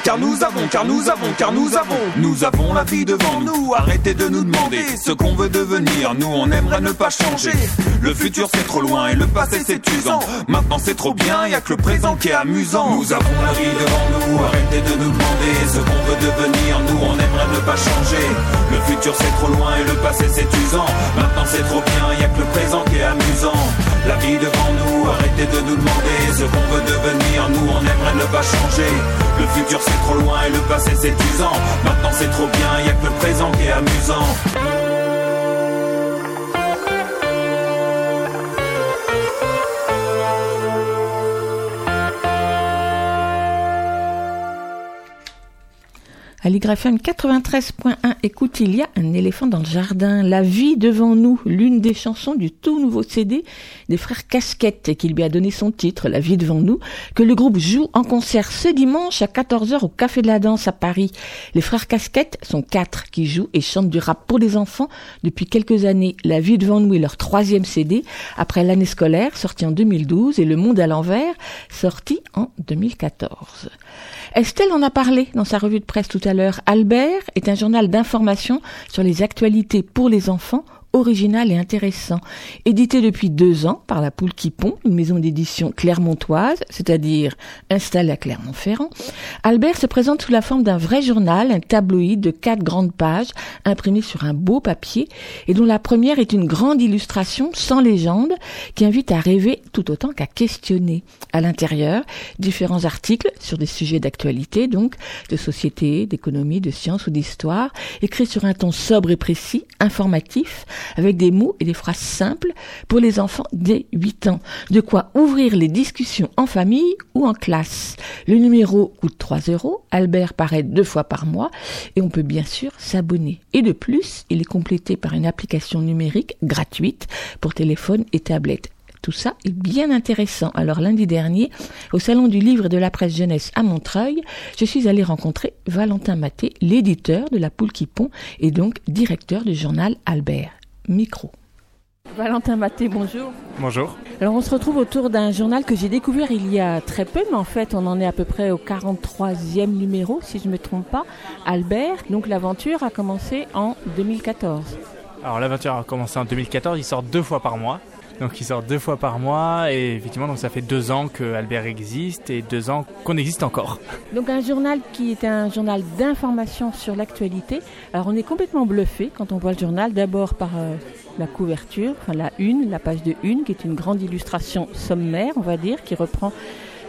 Car nous avons, car nous avons, car nous avons, nous avons la vie devant nous. Arrêtez de nous demander ce qu'on veut devenir. Nous, on aimerait ne pas changer. Le futur c'est trop loin et le passé c'est usant. Maintenant c'est trop bien, y a que le présent qui est amusant. Nous avons la vie devant nous. Arrêtez de nous demander ce qu'on veut devenir. Nous, on aimerait ne pas changer. Le futur c'est trop loin et le passé c'est usant. Maintenant c'est trop bien, y a que le présent qui est amusant. La vie devant nous, arrêtez de nous demander ce qu'on veut devenir. Nous, on aimerait ne pas changer. Le futur c'est trop loin et le passé c'est usant. Maintenant c'est trop bien, y a que le présent qui est amusant. À l'YFM 93.1, écoute, il y a un éléphant dans le jardin. La vie devant nous, l'une des chansons du tout nouveau CD des frères Casquette, qui lui a donné son titre, La vie devant nous, que le groupe joue en concert ce dimanche à 14h au Café de la Danse à Paris. Les frères Casquette sont quatre qui jouent et chantent du rap pour les enfants depuis quelques années. La vie devant nous est leur troisième CD, après l'année scolaire, sorti en 2012, et Le monde à l'envers, sorti en 2014. Estelle en a parlé dans sa revue de presse tout à l'heure. Albert est un journal d'information sur les actualités pour les enfants original et intéressant. Édité depuis deux ans par la Poule qui pond, une maison d'édition clermontoise, c'est-à-dire installée à Clermont-Ferrand, Albert se présente sous la forme d'un vrai journal, un tabloïd de quatre grandes pages, imprimé sur un beau papier, et dont la première est une grande illustration sans légende, qui invite à rêver tout autant qu'à questionner. À l'intérieur, différents articles sur des sujets d'actualité, donc de société, d'économie, de sciences ou d'histoire, écrits sur un ton sobre et précis, informatif, avec des mots et des phrases simples pour les enfants dès 8 ans. De quoi ouvrir les discussions en famille ou en classe. Le numéro coûte 3 euros. Albert paraît deux fois par mois et on peut bien sûr s'abonner. Et de plus, il est complété par une application numérique gratuite pour téléphone et tablette. Tout ça est bien intéressant. Alors lundi dernier, au Salon du Livre de la Presse Jeunesse à Montreuil, je suis allée rencontrer Valentin Maté, l'éditeur de La Poule qui pond et donc directeur du journal Albert. Micro. Valentin Maté, bonjour. Bonjour. Alors on se retrouve autour d'un journal que j'ai découvert il y a très peu, mais en fait on en est à peu près au 43e numéro, si je ne me trompe pas. Albert, donc l'aventure a commencé en 2014. Alors l'aventure a commencé en 2014, il sort deux fois par mois. Donc il sort deux fois par mois et effectivement donc ça fait deux ans que Albert existe et deux ans qu'on existe encore. Donc un journal qui est un journal d'information sur l'actualité. Alors on est complètement bluffé quand on voit le journal d'abord par euh, la couverture, enfin la une, la page de une qui est une grande illustration sommaire on va dire qui reprend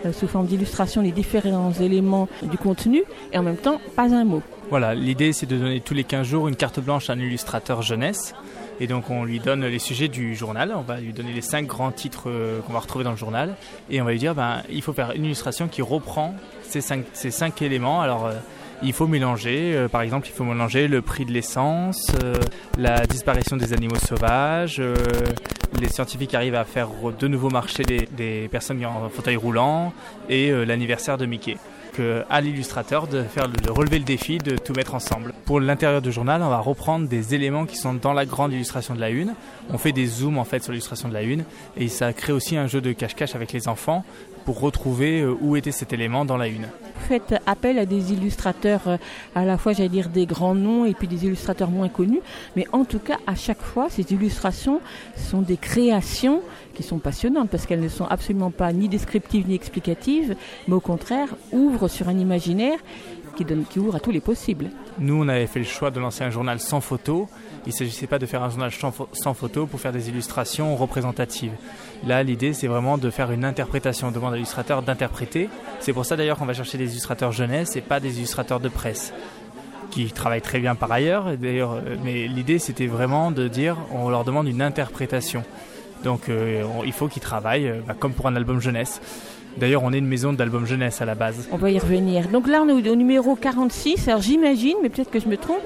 euh, sous forme d'illustration les différents éléments du contenu et en même temps pas un mot. Voilà, l'idée c'est de donner tous les 15 jours une carte blanche à un illustrateur jeunesse. Et donc on lui donne les sujets du journal, on va lui donner les cinq grands titres euh, qu'on va retrouver dans le journal, et on va lui dire ben, il faut faire une illustration qui reprend ces cinq, ces éléments. Alors euh, il faut mélanger, euh, par exemple il faut mélanger le prix de l'essence, la disparition des animaux sauvages, les scientifiques arrivent à faire de nouveau marcher des, des personnes un fauteuil roulant, et l'anniversaire de Mickey que à l'illustrateur de de relever le défi de tout mettre ensemble. Pour l'intérieur du journal, on va reprendre des éléments qui sont dans la grande illustration de la une. On fait des zooms en fait sur l'illustration de la une et ça crée aussi un jeu de cache-cache avec les enfants pour retrouver où était cet élément dans la une. Vous faites appel à des illustrateurs à la fois, j'allais dire, des grands noms et puis des illustrateurs moins connus, mais en tout cas, à chaque fois, ces illustrations sont des créations qui sont passionnantes parce qu'elles ne sont absolument pas ni descriptives ni explicatives, mais au contraire ouvrent sur un imaginaire qui, ouvre à tous les possibles. Nous, on avait fait le choix de lancer un journal sans photo. Il ne s'agissait pas de faire un journal sans photo pour faire des illustrations représentatives. Là, l'idée, c'est vraiment de faire une interprétation. On demande à l'illustrateur d'interpréter. C'est pour ça d'ailleurs qu'on va chercher des illustrateurs jeunesse et pas des illustrateurs de presse qui travaillent très bien par ailleurs. D'ailleurs, mais l'idée, c'était vraiment de dire, on leur demande une interprétation. Donc, euh, il faut qu'ils travaillent euh, bah, comme pour un album jeunesse. D'ailleurs, on est une maison d'album jeunesse à la base. On va y revenir. Donc là, on est au numéro 46. Alors j'imagine, mais peut-être que je me trompe,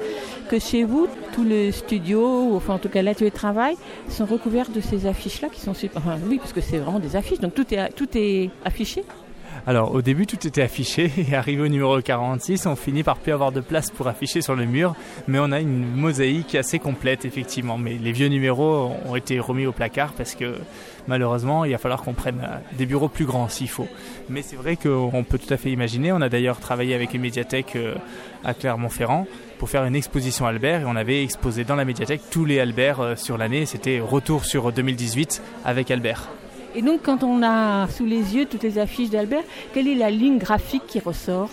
que chez vous, tout le studio, ou enfin en tout cas l'atelier de travail, sont recouverts de ces affiches-là qui sont super. Enfin, oui, parce que c'est vraiment des affiches. Donc tout est, tout est affiché? Alors au début tout était affiché (laughs) et arrivé au numéro 46 on finit par plus avoir de place pour afficher sur le mur mais on a une mosaïque assez complète effectivement mais les vieux numéros ont été remis au placard parce que malheureusement il va falloir qu'on prenne euh, des bureaux plus grands s'il faut. Mais c'est vrai qu'on peut tout à fait imaginer, on a d'ailleurs travaillé avec une médiathèque euh, à Clermont-Ferrand pour faire une exposition Albert et on avait exposé dans la médiathèque tous les Albert euh, sur l'année, c'était retour sur 2018 avec Albert. Et donc, quand on a sous les yeux toutes les affiches d'Albert, quelle est la ligne graphique qui ressort?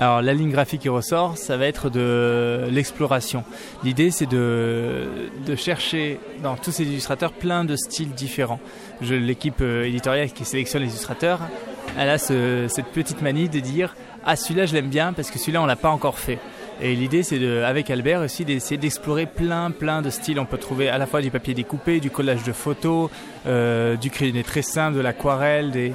Alors la ligne graphique qui ressort, ça va être de l'exploration. L'idée c'est de, de chercher dans tous ces illustrateurs plein de styles différents. L'équipe euh, éditoriale qui sélectionne les illustrateurs, elle a cette petite manie de dire ah celui-là je l'aime bien parce que celui-là on l'a pas encore fait. Et l'idée, c'est avec Albert aussi d'essayer d'explorer plein, plein de styles. On peut trouver à la fois du papier découpé, du collage de photos, euh, du crayonné très simple, de l'aquarelle.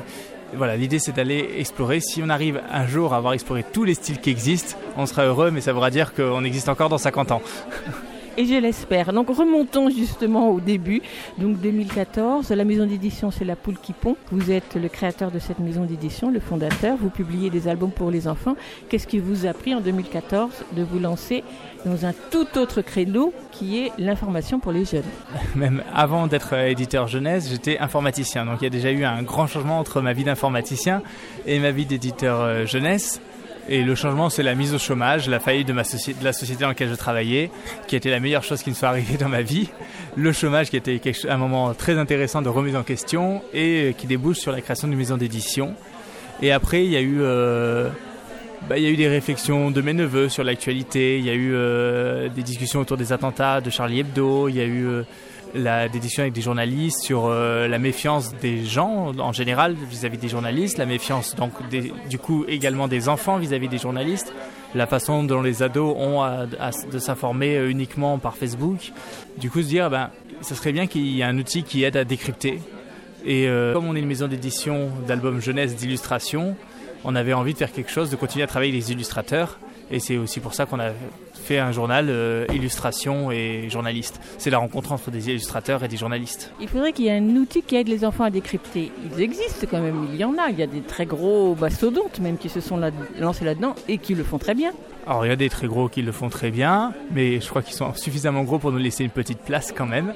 Voilà, l'idée, c'est d'aller explorer. Si on arrive un jour à avoir exploré tous les styles qui existent, on sera heureux, mais ça voudra dire qu'on existe encore dans 50 ans. (laughs) et je l'espère. Donc remontons justement au début. Donc 2014, la maison d'édition c'est La Poule qui pond. Vous êtes le créateur de cette maison d'édition, le fondateur. Vous publiez des albums pour les enfants. Qu'est-ce qui vous a pris en 2014 de vous lancer dans un tout autre créneau qui est l'information pour les jeunes? (laughs) Même avant d'être éditeur jeunesse, j'étais informaticien. Donc il y a déjà eu un grand changement entre ma vie d'informaticien et ma vie d'éditeur euh, jeunesse. Et le changement, c'est la mise au chômage, la faillite de, ma la société dans laquelle je travaillais, qui a été la meilleure chose qui me soit arrivée dans ma vie. Le chômage, qui a été un moment très intéressant de remise en question et qui débouche sur la création d'une maison d'édition. Et après, il y a eu, euh, bah, y a eu des réflexions de mes neveux sur l'actualité. Il y a eu euh, des discussions autour des attentats de Charlie Hebdo. Il y a eu euh, la discussion avec des journalistes sur euh, la méfiance des gens en général vis-à-vis des journalistes, la méfiance donc du coup également des enfants vis-à-vis des journalistes, la façon dont les ados ont de s'informer euh, uniquement par Facebook. Du coup se dire ben ce serait bien qu'il y ait un outil qui aide à décrypter. Et euh, comme on est une maison d'édition d'albums jeunesse d'illustration, on avait envie de faire quelque chose, de continuer à travailler les illustrateurs. Et c'est aussi pour ça qu'on a fait un journal euh, illustration et journaliste. C'est la rencontre entre des illustrateurs et des journalistes. Il faudrait qu'il y ait un outil qui aide les enfants à décrypter. Ils existent quand même, il y en a. Il y a des très gros mastodontes même qui se sont lancés là-dedans et qui le font très bien. Alors il y a des très gros qui le font très bien, mais je crois qu'ils sont suffisamment gros pour nous laisser une petite place quand même.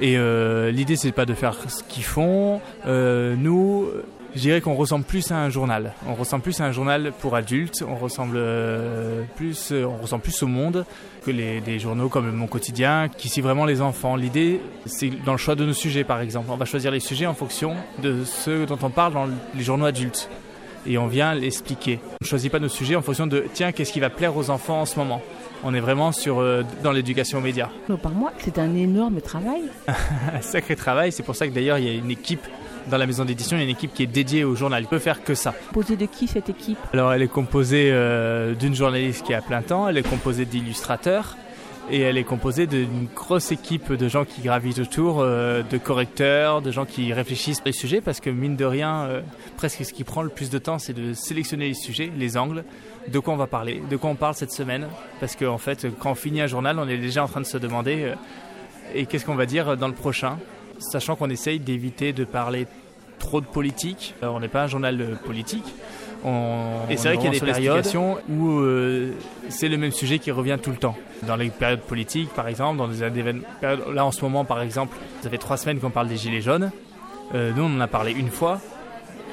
Et euh, l'idée c'est pas de faire ce qu'ils font. Euh, nous, je dirais qu'on ressemble plus à un journal. On ressemble plus à un journal pour adultes. On ressemble euh, plus, euh, on ressemble plus au monde que les des journaux comme Mon Quotidien, qui suivent vraiment les enfants. L'idée, c'est dans le choix de nos sujets, par exemple. On va choisir les sujets en fonction de ceux dont on parle dans les journaux adultes. Et on vient l'expliquer. On ne choisit pas nos sujets en fonction de tiens, qu'est-ce qui va plaire aux enfants en ce moment? On est vraiment sur, euh, dans l'éducation aux médias. Par moi, c'est un énorme travail. (laughs) un sacré travail. C'est pour ça que d'ailleurs, il y a une équipe dans la maison d'édition, il y a une équipe qui est dédiée au journal. Il peut faire que ça. Composée de qui cette équipe Alors, elle est composée euh, d'une journaliste qui est à plein temps, elle est composée d'illustrateurs et elle est composée d'une grosse équipe de gens qui gravitent autour, euh, de correcteurs, de gens qui réfléchissent les sujets, parce que mine de rien, euh, presque ce qui prend le plus de temps, c'est de sélectionner les sujets, les angles, de quoi on va parler, de quoi on parle cette semaine, parce qu'en en fait, quand on finit un journal, on est déjà en train de se demander et qu'est-ce qu'on va dire dans le prochain sachant qu'on essaye d'éviter de parler trop de politique. Euh, on n'est pas un journal euh, politique. et c'est vrai qu'il y a des périodes où euh, c'est le même sujet qui revient tout le temps. Dans les périodes politiques, par exemple, dans des. Là, en ce moment, par exemple, ça fait trois semaines qu'on parle des Gilets jaunes. nous, on en a parlé une fois.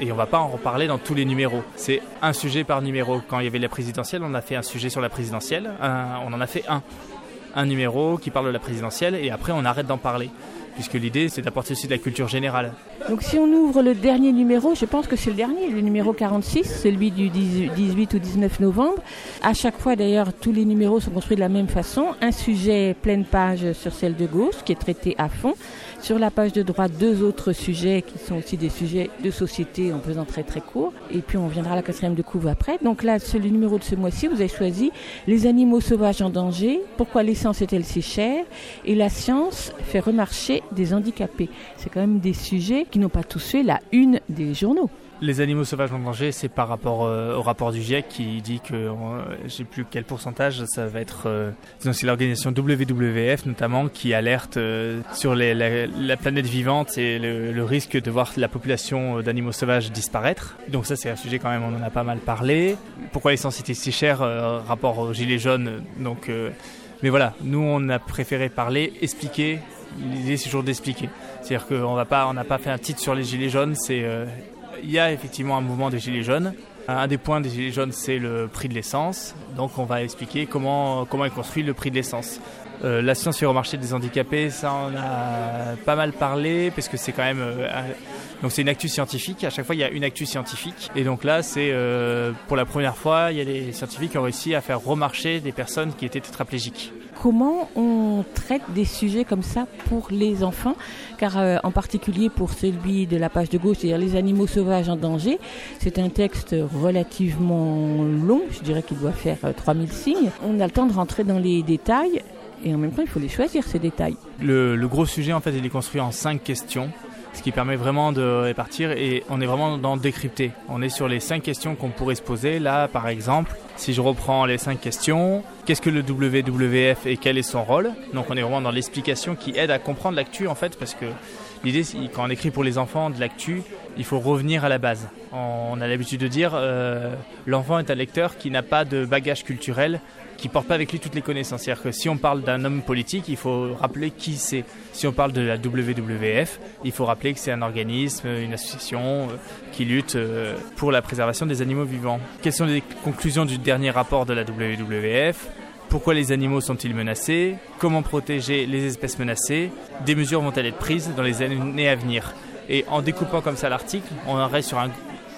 Et on va pas en reparler dans tous les numéros. C'est un sujet par numéro. Quand il y avait la présidentielle, on a fait un sujet sur la présidentielle. on en a fait un. Un numéro qui parle de la présidentielle et après on arrête d'en parler puisque l'idée c'est d'apporter aussi de la culture générale. Donc si on ouvre le dernier numéro, je pense que c'est le dernier, le numéro 46, celui du 18 ou 19 novembre. À chaque fois d'ailleurs, tous les numéros sont construits de la même façon. Un sujet pleine page sur celle de gauche qui est traité à fond. Sur la page de droite, deux autres sujets qui sont aussi des sujets de société en faisant très très court. Et puis on viendra à la quatrième de couve après. Donc là, c'est le numéro de ce mois-ci. Vous avez choisi les animaux sauvages en danger. Pourquoi l'essence est-elle si chère? Et la science fait remarcher des handicapés. C'est quand même des sujets qui n'ont pas tous fait la une des journaux. Les animaux sauvages en danger, c'est par rapport euh, au rapport du GIEC qui dit que euh, j'ai plus quel pourcentage, ça va être. Euh, c'est l'organisation WWF notamment qui alerte euh, sur la, la planète vivante et le, risque de voir la population d'animaux sauvages disparaître. Donc ça, c'est un sujet quand même, on en a pas mal parlé. Pourquoi l'essence était si chère, euh, rapport aux gilets jaunes. Donc, euh, mais voilà, nous on a préféré parler, expliquer. L'idée c'est toujours d'expliquer. C'est-à-dire qu'on n'a pas fait un titre sur les gilets jaunes. C'est, euh, il y a effectivement un mouvement des gilets jaunes. Un des points des gilets jaunes, c'est le prix de l'essence. Donc on va expliquer comment comment est construit le prix de l'essence. Euh, la science sur le marché des handicapés, ça on a pas mal parlé parce que c'est quand même euh, donc c'est une actu scientifique. À chaque fois il y a une actu scientifique et donc là c'est euh, pour la première fois il y a des scientifiques qui ont réussi à faire remarcher des personnes qui étaient tétraplégiques. Comment on traite des sujets comme ça pour les enfants? Car en particulier pour celui de la page de gauche, c'est-à-dire les animaux sauvages en danger, c'est un texte relativement long, je dirais qu'il doit faire euh, 3000 signes. On a le temps de rentrer dans les détails et en même temps il faut les choisir ces détails. Le, gros sujet, en fait, il est construit en cinq questions, ce qui permet vraiment de répartir et on est vraiment dans décrypter. On est sur les cinq questions qu'on pourrait se poser. Là, par exemple, si je reprends les cinq questions, qu'est-ce que le WWF et quel est son rôle? Donc, on est vraiment dans l'explication qui aide à comprendre l'actu, en fait, parce que l'idée, quand on écrit pour les enfants de l'actu, il faut revenir à la base. On a l'habitude de dire, euh, l'enfant est un lecteur qui n'a pas de bagage culturel qui porte pas avec lui toutes les connaissances. C'est-à-dire que si on parle d'un homme politique, il faut rappeler qui c'est. Si on parle de la WWF, il faut rappeler que c'est un organisme, une association euh, qui lutte euh, pour la préservation des animaux vivants. Quelles sont les conclusions du dernier rapport de la WWF pourquoi les animaux sont-ils menacés? Comment protéger les espèces menacées? Des mesures vont-elles être prises dans les années à venir Et en découpant comme ça l'article, on reste sur un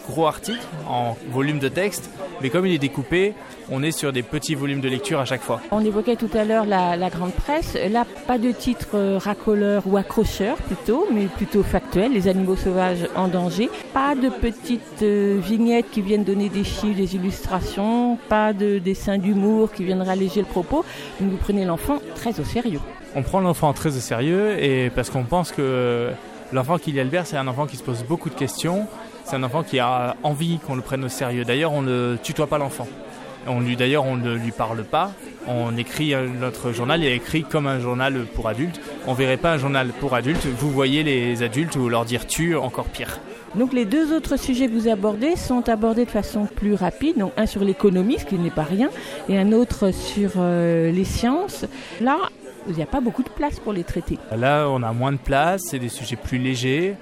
gros article en volume de texte, mais comme il est découpé, on est sur des petits volumes de lecture à chaque fois. On évoquait tout à l'heure la, la grande presse. Là, pas de titre euh, racoleur ou accrocheur plutôt, mais plutôt factuel. Les animaux sauvages en danger. Pas de petites euh, vignettes qui viennent donner des chiffres, des illustrations. Pas de dessins d'humour qui viennent ralléger le propos. Donc vous prenez l'enfant très au sérieux. On prend l'enfant très au sérieux et parce qu'on pense que l'enfant qui lit Albert, c'est un enfant qui se pose beaucoup de questions. C'est un enfant qui a envie qu'on le prenne au sérieux. D'ailleurs, on ne tutoie pas l'enfant. On lui, d'ailleurs, on ne lui parle pas. On écrit notre journal est écrit comme un journal pour adultes. On verrait pas un journal pour adultes. Vous voyez les adultes ou leur dire tu, encore pire. Donc les deux autres sujets que vous abordez sont abordés de façon plus rapide. Donc un sur l'économie, ce qui n'est pas rien, et un autre sur euh, les sciences. Là, il n'y a pas beaucoup de place pour les traiter. Là, on a moins de place, c'est des sujets plus légers.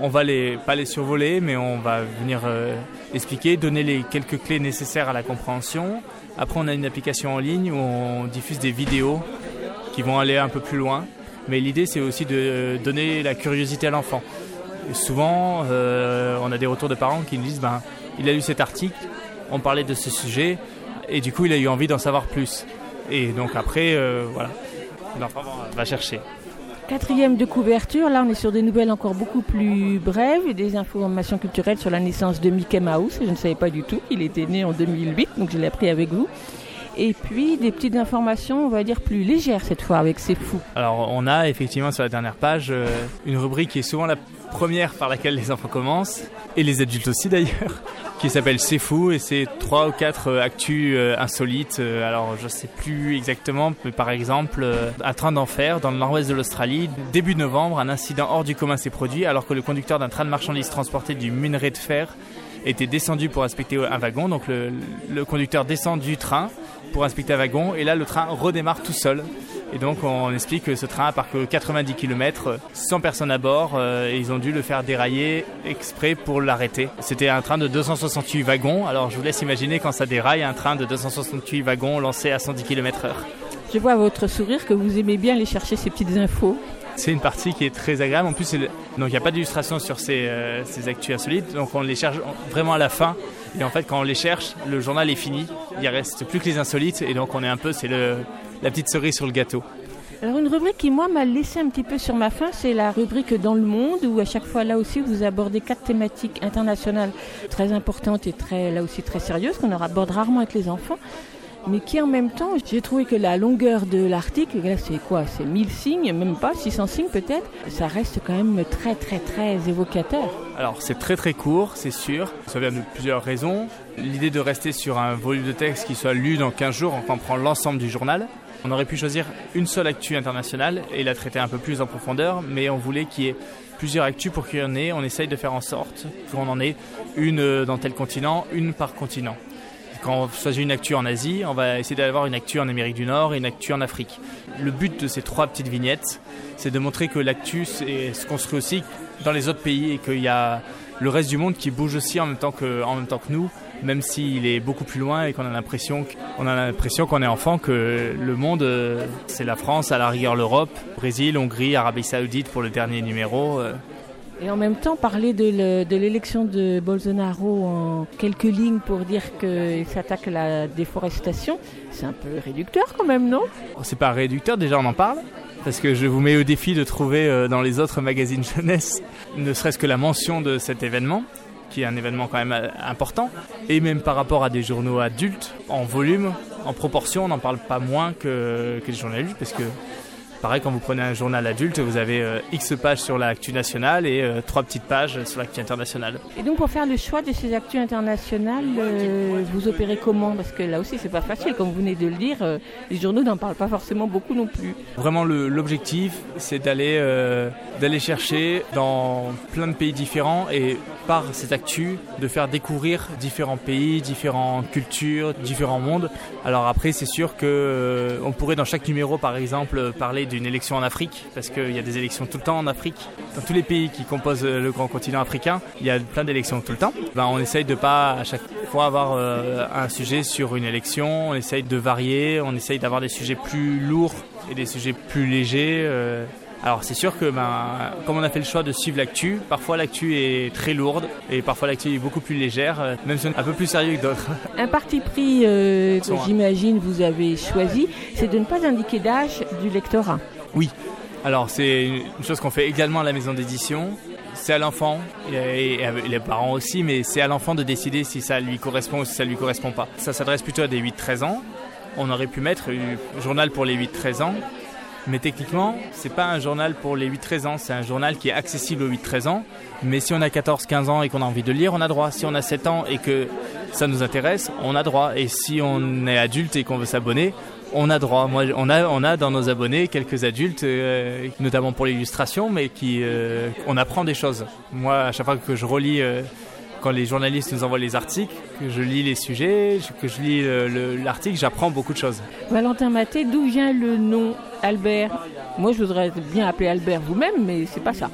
On va les pas les survoler, mais on va venir euh, expliquer, donner les quelques clés nécessaires à la compréhension. Après, on a une application en ligne où on diffuse des vidéos qui vont aller un peu plus loin. Mais l'idée, c'est aussi de donner la curiosité à l'enfant. Souvent, euh, on a des retours de parents qui nous disent, ben, il a lu cet article, on parlait de ce sujet, et du coup, il a eu envie d'en savoir plus. Et donc après, euh, voilà, l'enfant va chercher. Quatrième de couverture, là on est sur des nouvelles encore beaucoup plus brèves, des informations culturelles sur la naissance de Mickey Mouse, je ne savais pas du tout qu'il était né en 2008, donc je l'ai appris avec vous. Et puis des petites informations, on va dire plus légères cette fois avec C'est fou. Alors on a effectivement sur la dernière page euh, une rubrique qui est souvent la première par laquelle les enfants commencent, et les adultes aussi d'ailleurs, (laughs) qui s'appelle C'est fou, et c'est trois ou quatre euh, actus euh, insolites. Euh, alors je sais plus exactement, mais par exemple, un train d'enfer dans le nord-ouest de l'Australie, début novembre, un incident hors du commun s'est produit alors que le conducteur d'un train de marchandises transporté du minerai de fer était descendu pour inspecter un wagon. Donc le conducteur descend du train pour inspecter un wagon et là le train redémarre tout seul. Et donc on explique que ce train a parcouru 90 km sans personne à bord euh, et ils ont dû le faire dérailler exprès pour l'arrêter. C'était un train de 268 wagons. Alors je vous laisse imaginer quand ça déraille un train de 268 wagons lancé à 110 km heure. Je vois à votre sourire que vous aimez bien aller chercher ces petites infos. C'est une partie qui est très agréable. En plus, le- donc il n'y a pas d'illustration sur ces, euh, ces actus insolites. Donc on les cherche vraiment à la fin. Et en fait, quand on les cherche, le journal est fini. Il reste plus que les insolites. Et donc on est un peu, c'est la petite cerise sur le gâteau. Alors une rubrique qui moi m'a laissé un petit peu sur ma faim, c'est la rubrique Dans le monde où à chaque fois là aussi vous abordez quatre thématiques internationales très importantes et très là aussi très sérieuses qu'on aborde rarement avec les enfants. Mais qui en même temps, j'ai trouvé que la longueur de l'article, là c'est quoi? C'est 1000 signes, même pas 600 signes peut-être, ça reste quand même très très très évocateur. Alors c'est très très court, c'est sûr. Ça vient de plusieurs raisons. L'idée de rester sur un volume de texte qui soit lu dans 15 jours, on prend l'ensemble du journal. On aurait pu choisir une seule actu internationale et la traiter un peu plus en profondeur, mais on voulait qu'il y ait plusieurs actus pour qu'il y en ait. On essaye de faire en sorte qu'on en ait une dans tel continent, une par continent. Quand on choisit une actu en Asie, on va essayer d'avoir une actu en Amérique du Nord et une actu en Afrique. Le but de ces trois petites vignettes, c'est de montrer que l'actu se construit aussi dans les autres pays et qu'il y a le reste du monde qui bouge aussi en même temps que, en même temps que nous, même s'il est beaucoup plus loin et qu'on a l'impression qu'on a l'impression qu'on est enfant que le monde euh, c'est la France, à la rigueur l'Europe, Brésil, Hongrie, Arabie Saoudite pour le dernier numéro. Et en même temps, parler de le- de l'élection de Bolsonaro en quelques lignes pour dire qu'il s'attaque à la déforestation, c'est un peu réducteur quand même, non? C'est pas réducteur, déjà on en parle. Parce que je vous mets au défi de trouver euh, dans les autres magazines jeunesse, ne serait-ce que la mention de cet événement, qui est un événement quand même euh, important. Et même par rapport à des journaux adultes, en volume, en proportion, on n'en parle pas moins que, que les journaux adultes, parce que pareil, quand vous prenez un journal adulte, vous avez euh, X pages sur l'actu nationale et euh, trois petites pages sur l'actu internationale. Et donc pour faire le choix de ces actus internationales, euh, vous opérez comment? Parce que là aussi c'est pas facile, comme vous venez de le dire, euh, les journaux n'en parlent pas forcément beaucoup non plus. Vraiment, l'objectif, c'est d'aller euh, d'aller chercher dans plein de pays différents et par cette actu, de faire découvrir différents pays, différentes cultures, différents mondes. Alors après, c'est sûr que euh, on pourrait dans chaque numéro, par exemple, parler d'une élection en Afrique, parce qu'il y a des élections tout le temps en Afrique. Dans tous les pays qui composent euh, le grand continent africain, il y a plein d'élections tout le temps. Ben, on essaye de pas à chaque fois avoir euh, un sujet sur une élection, on essaye de varier, on essaye d'avoir des sujets plus lourds et des sujets plus légers. euh. Alors c'est sûr que ben, comme on a fait le choix de suivre l'actu, parfois l'actu est très lourde et parfois l'actu est beaucoup plus légère, euh, même si on est un peu plus sérieux que d'autres. (laughs) Un parti pris euh, que j'imagine vous avez choisi, c'est de ne pas indiquer d'âge du lectorat. Oui. Alors c'est une chose qu'on fait également à la maison d'édition. C'est à l'enfant et, les parents aussi, mais c'est à l'enfant de décider si ça lui correspond ou si ça lui correspond pas. Ça s'adresse plutôt à des 8-13 ans. On aurait pu mettre un journal pour les 8-13 ans, mais techniquement, c'est pas un journal pour les 8-13 ans, c'est un journal qui est accessible aux 8-13 ans. Mais si on a 14-15 ans et qu'on a envie de lire, on a droit. Si on a 7 ans et que ça nous intéresse, on a droit. Et si on est adulte et qu'on veut s'abonner, on a droit. Moi, on a, on a dans nos abonnés quelques adultes, euh, notamment pour l'illustration, mais qui, euh, on apprend des choses. Moi, à chaque fois que je relis, euh, quand les journalistes nous envoient les articles, que je lis les sujets, que je lis euh, le- l'article, j'apprends beaucoup de choses. Valentin Maté, d'où vient le nom Albert? Moi je voudrais bien appeler Albert vous-même, mais c'est pas ça.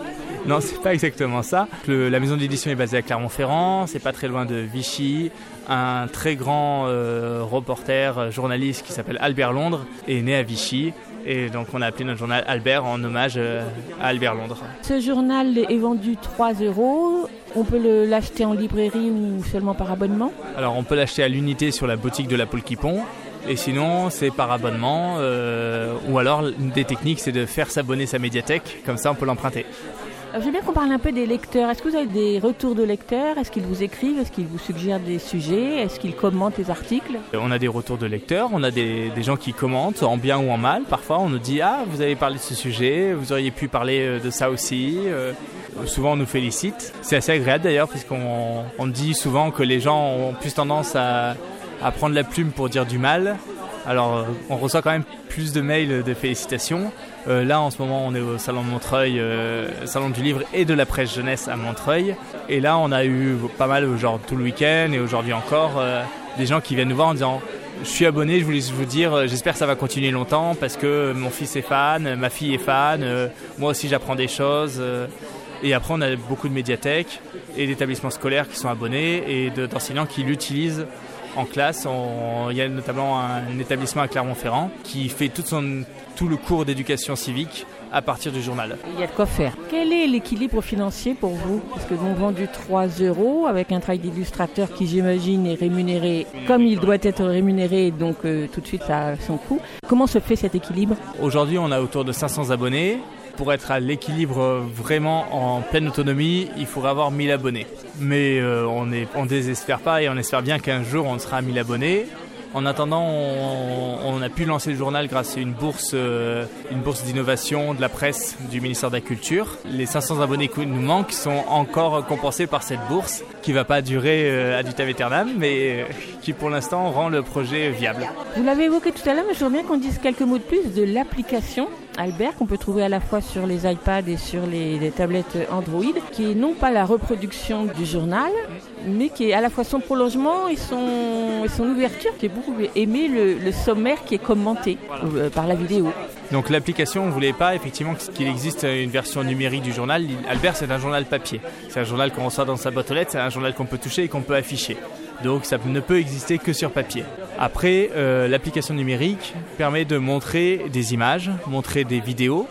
Non, c'est pas exactement ça. Le- la maison d'édition est basée à Clermont-Ferrand, c'est pas très loin de Vichy. Un très grand euh, reporter, euh, journaliste qui s'appelle Albert Londres est né à Vichy. Et donc on a appelé notre journal Albert en hommage euh, à Albert Londres. Ce journal est vendu 3 euros. On peut l'acheter en librairie ou seulement par abonnement Alors on peut l'acheter à l'unité sur la boutique de la Poule Quipon. Et sinon, c'est par abonnement. euh, ou alors, une des techniques, c'est de faire s'abonner sa médiathèque. Comme ça, on peut l'emprunter. Alors, J'aime bien qu'on parle un peu des lecteurs. Est-ce que vous avez des retours de lecteurs? Est-ce qu'ils vous écrivent? Est-ce qu'ils vous suggèrent des sujets? Est-ce qu'ils commentent les articles? On a des retours de lecteurs, on a des, gens qui commentent en bien ou en mal. Parfois, on nous dit Ah, vous avez parlé de ce sujet, vous auriez pu parler euh, de ça aussi. Euh, souvent, on nous félicite. C'est assez agréable d'ailleurs, puisqu'on on dit souvent que les gens ont plus tendance à, à prendre la plume pour dire du mal. Alors, euh, on reçoit quand même plus de mails de félicitations. Euh, là, en ce moment, on est au salon de Montreuil, euh, salon du livre et de la presse jeunesse à Montreuil. Et là, on a eu pas mal, genre tout le week-end et aujourd'hui encore, euh, des gens qui viennent nous voir en disant je suis abonné, je voulais vous dire, j'espère que ça va continuer longtemps parce que mon fils est fan, ma fille est fan, moi aussi j'apprends des choses. et après, on a beaucoup de médiathèques et d'établissements scolaires qui sont abonnés et de- d'enseignants qui l'utilisent en classe. Il y a notamment un établissement à Clermont-Ferrand qui fait tout, son, tout le cours d'éducation civique à partir du journal. Il y a de quoi faire. Quel est l'équilibre financier pour vous Parce que vous vendu 3 euros avec un travail d'illustrateur qui, j'imagine, est rémunéré comme il doit être rémunéré, donc euh, tout de suite ça a son coût. Comment se fait cet équilibre Aujourd'hui, on a autour de 500 abonnés. Pour être à l'équilibre vraiment en pleine autonomie, il faudrait avoir 1000 abonnés. Mais euh, on ne on désespère pas et on espère bien qu'un jour on sera à 1000 abonnés. En attendant, on, a pu lancer le journal grâce à une bourse, euh, une bourse d'innovation de la presse du ministère de la Culture. Les 500 abonnés qui nous manquent sont encore compensés par cette bourse qui va pas durer euh, ad vitam aeternam, mais euh, qui pour l'instant rend le projet viable. Vous l'avez évoqué tout à l'heure, mais je voudrais bien qu'on dise quelques mots de plus de l'application Albert qu'on peut trouver à la fois sur les iPads et sur les, les tablettes Android, qui est non pas la reproduction du journal, mais qui est à la fois son prolongement et son, et son ouverture, qui est beaucoup aimé le, le sommaire qui est commenté euh, par la vidéo. Donc l'application, on ne voulait pas effectivement qu'il existe une version numérique du journal. Albert, c'est un journal papier. C'est un journal qu'on reçoit dans sa boîte aux lettres, c'est un journal qu'on peut toucher et qu'on peut afficher. Donc ça ne peut exister que sur papier. Après, euh, l'application numérique permet de montrer des images, montrer des vidéos,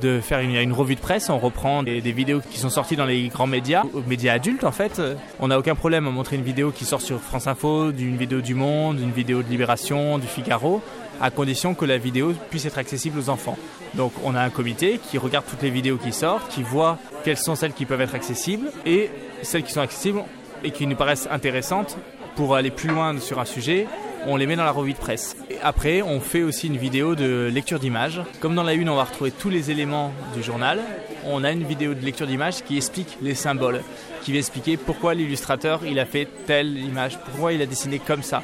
de faire une, une revue de presse. On reprend des, des, vidéos qui sont sorties dans les grands médias, aux médias adultes en fait. On n'a aucun problème à montrer une vidéo qui sort sur France Info, d'une vidéo du Monde, d'une vidéo de Libération, du Figaro à condition que la vidéo puisse être accessible aux enfants. Donc on a un comité qui regarde toutes les vidéos qui sortent, qui voit quelles sont celles qui peuvent être accessibles et celles qui sont accessibles et qui nous paraissent intéressantes pour aller plus loin sur un sujet, on les met dans la revue de presse. Après, on fait aussi une vidéo de lecture d'images. Comme dans la une, on va retrouver tous les éléments du journal. On a une vidéo de lecture d'images qui explique les symboles, qui va expliquer pourquoi l'illustrateur il a fait telle image, pourquoi il a dessiné comme ça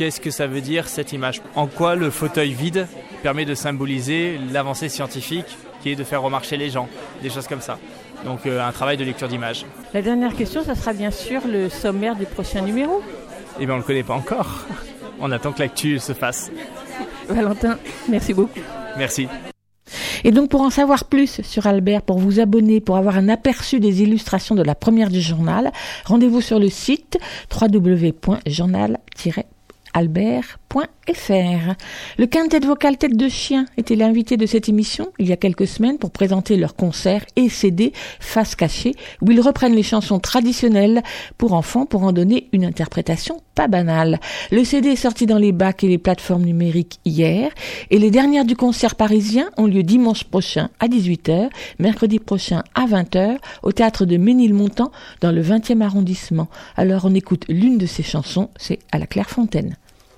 qu'est-ce que ça veut dire cette image? En quoi le fauteuil vide permet de symboliser l'avancée scientifique qui est de faire remarcher les gens, des choses comme ça. Donc euh, un travail de lecture d'image. La dernière question, ça sera bien sûr le sommaire du prochain numéro. Eh bien on ne le connaît pas encore. (laughs) On attend que l'actu se fasse. (laughs) Valentin, merci beaucoup. Merci. Et donc pour en savoir plus sur Albert, pour vous abonner, pour avoir un aperçu des illustrations de la première du journal, rendez-vous sur le site www.journal- albert.fr. Le quintet vocal Tête de Chien était l'invité de cette émission il y a quelques semaines pour présenter leur concert et CD Face cachée où ils reprennent les chansons traditionnelles pour enfants pour en donner une interprétation pas banale. Le CD est sorti dans les bacs et les plateformes numériques hier et les dernières du concert parisien ont lieu dimanche prochain à 18h, mercredi prochain à 20h au théâtre de Ménilmontant dans le 20e arrondissement. Alors on écoute l'une de ces chansons, c'est à la Clairefontaine.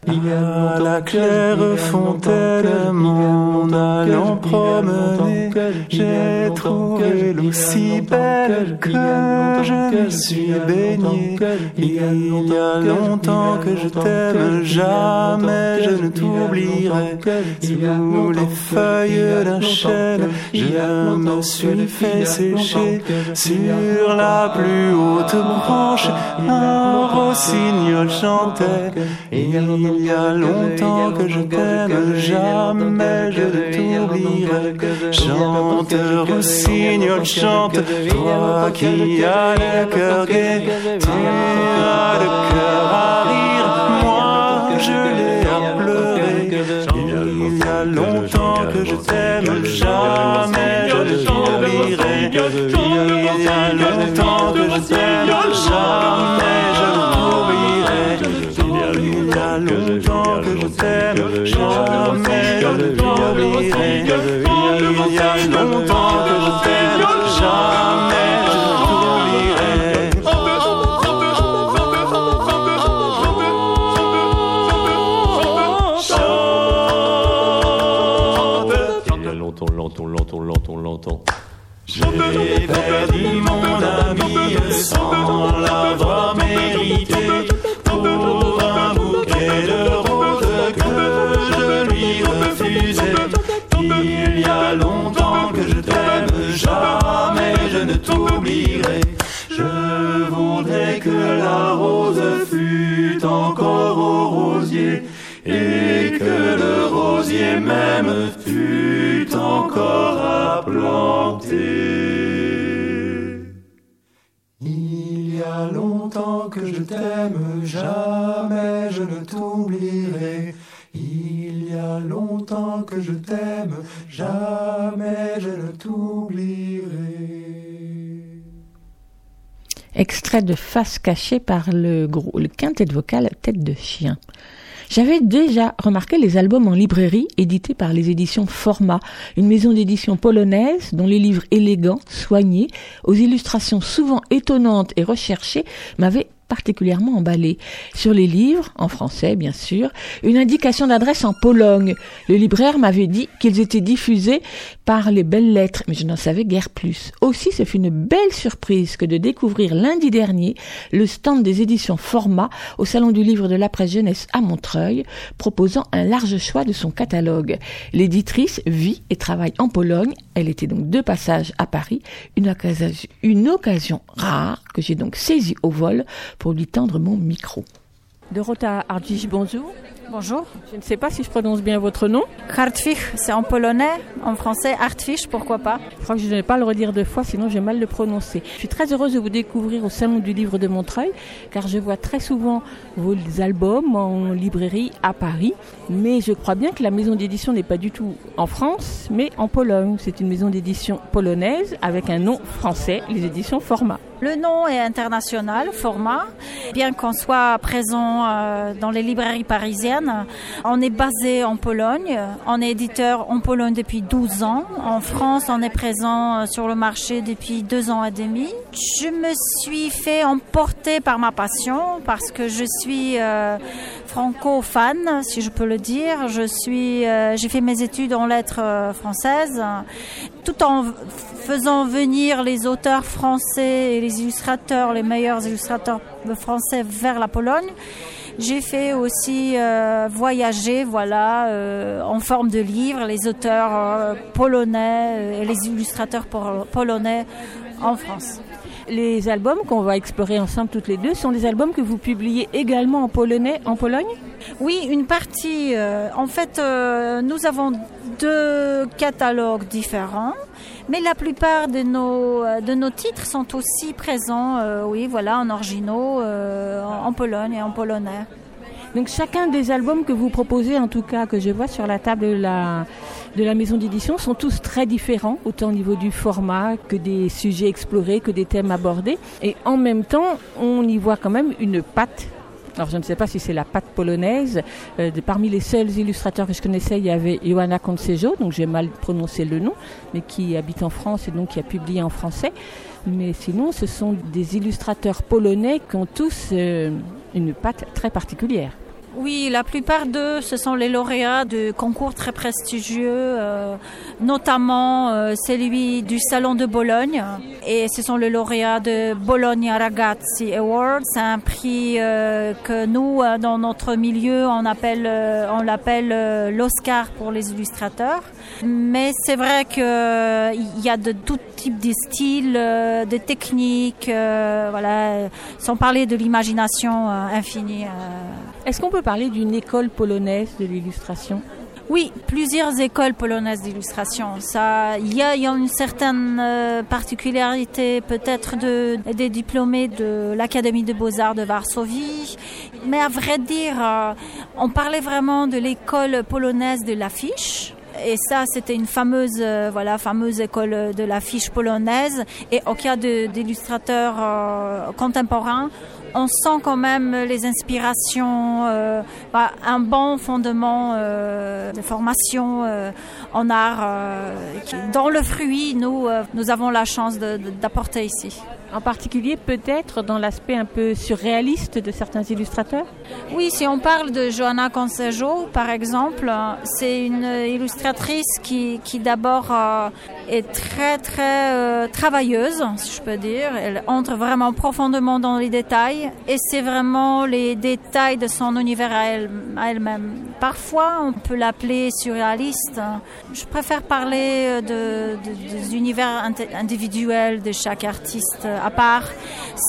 Il y a la claire fontaine, mon allant promener, j'ai trouvé l'eau si belle que je me suis baigné. Il y a longtemps que je t'aime, jamais je ne t'oublierai. Sous les feuilles d'un chêne, je me suis fait sécher. Sur la plus haute branche, un rossignol chantait. Il y a longtemps que je t'aime, jamais je ne t'oublierai. Chante, rossignol, chante, toi qui as le cœur gai, tu as le cœur à rire, moi je l'ai à pleurer. Il y a longtemps que je t'aime, jamais je ne t'oublierai. Il y a longtemps que je t'aime, jamais je a longtemps que je t'aime, jamais je ne t'oublierai. Il y a longtemps que je t'aime, jamais je ne t'oublierai. Il y a longtemps, longtemps, longtemps, longtemps, longtemps. J'ai perdu mon ami sans Je voudrais que la rose fût encore au rosier et que le rosier même fût encore à planter. Il y a longtemps que je t'aime, jamais Extrait de Face cachée par le, gros, quintet vocal Tête de Chien. J'avais déjà remarqué les albums en librairie édités par les éditions Format, une maison d'édition polonaise dont les livres élégants, soignés, aux illustrations souvent étonnantes et recherchées m'avaient particulièrement emballé. Sur les livres, en français bien sûr, une indication d'adresse en Pologne. Le libraire m'avait dit qu'ils étaient diffusés par les belles lettres, mais je n'en savais guère plus. Aussi, ce fut une belle surprise que de découvrir lundi dernier le stand des éditions Format au Salon du Livre de la Presse Jeunesse à Montreuil, proposant un large choix de son catalogue. L'éditrice vit et travaille en Pologne. Elle était donc deux passages à Paris, une occasion, une occasion rare que j'ai donc saisie au vol pour lui tendre mon micro. Dorota Ardzisz, bonjour. Bonjour. Je ne sais pas si je prononce bien votre nom. Hartwig, c'est en polonais, en français Hartwig, pourquoi pas? Je crois que je ne vais pas le redire deux fois, sinon j'ai mal le prononcer. Je suis très heureuse de vous découvrir au Salon du Livre de Montreuil, car je vois très souvent vos albums en librairie à Paris. Mais je crois bien que la maison d'édition n'est pas du tout en France, mais en Pologne. C'est une maison d'édition polonaise avec un nom français, les éditions Format. Le nom est international, Format. Bien qu'on soit présent euh, dans les librairies parisiennes, on est basé en Pologne. On est éditeur en Pologne depuis 12 ans. En France, on est présent euh, sur le marché depuis deux ans et demi. Je me suis fait emporter par ma passion parce que je suis euh, franco-fan, si je peux le dire. Je suis, euh, j'ai fait mes études en lettres françaises, tout en faisant venir les auteurs français et les illustrateurs, les meilleurs illustrateurs français vers la Pologne. J'ai fait aussi euh, voyager, voilà, euh, en forme de livre, les auteurs euh, polonais et les illustrateurs pol- polonais en France. Les albums qu'on va explorer ensemble toutes les deux sont des albums que vous publiez également en polonais en Pologne? Oui, une partie. en fait, nous avons deux catalogues différents, mais la plupart de nos, euh, de nos titres sont aussi présents, euh, oui, voilà, en originaux, euh, en Pologne et en polonais. Donc chacun des albums que vous proposez, en tout cas que je vois sur la table de la, de la maison d'édition, sont tous très différents, autant au niveau du format que des sujets explorés, que des thèmes abordés. Et en même temps, on y voit quand même une patte. Alors je ne sais pas si c'est la patte polonaise. Euh, parmi les seuls illustrateurs que je connaissais, il y avait Johanna Koncejo, donc j'ai mal prononcé le nom, mais qui habite en France et donc qui a publié en français. Mais sinon, ce sont des illustrateurs polonais qui ont tous euh, une patte très particulière. Oui, la plupart d'eux, ce sont les lauréats de concours très prestigieux, euh, notamment euh, celui du Salon de Bologne. Et ce sont les lauréats de Bologna Ragazzi Awards. C'est un prix euh, que nous, dans notre milieu, on appelle, on l'appelle l'Oscar pour les illustrateurs. Mais c'est vrai qu'il y a de tout type de styles, de techniques, voilà, sans parler de l'imagination infinie. Est-ce qu'on peut parler d'une école polonaise de l'illustration? Oui, plusieurs écoles polonaises d'illustration. Ça, il y a, une certaine euh, particularité peut-être de, des diplômés de l'Académie des Beaux-Arts de Varsovie. Mais à vrai dire, euh, on parlait vraiment de l'école polonaise de l'affiche. Et ça, c'était une fameuse, euh, voilà, fameuse école de l'affiche polonaise. Et au cas d'illustrateurs contemporains, on sent quand même les inspirations, euh, bah, un bon fondement euh, de formation euh, en art euh, dans le fruit, nous, euh, nous avons la chance d'apporter ici. En particulier, peut-être dans l'aspect un peu surréaliste de certains illustrateurs Oui, si on parle de Johanna Consejo, par exemple, c'est une illustratrice qui, qui d'abord euh, est très très euh, travailleuse, si je peux dire. Elle entre vraiment profondément dans les détails et c'est vraiment les détails de son univers à elle- à elle-même. Parfois, on peut l'appeler surréaliste. Je préfère parler euh, de, de- des univers indi- individuels de chaque artiste à part,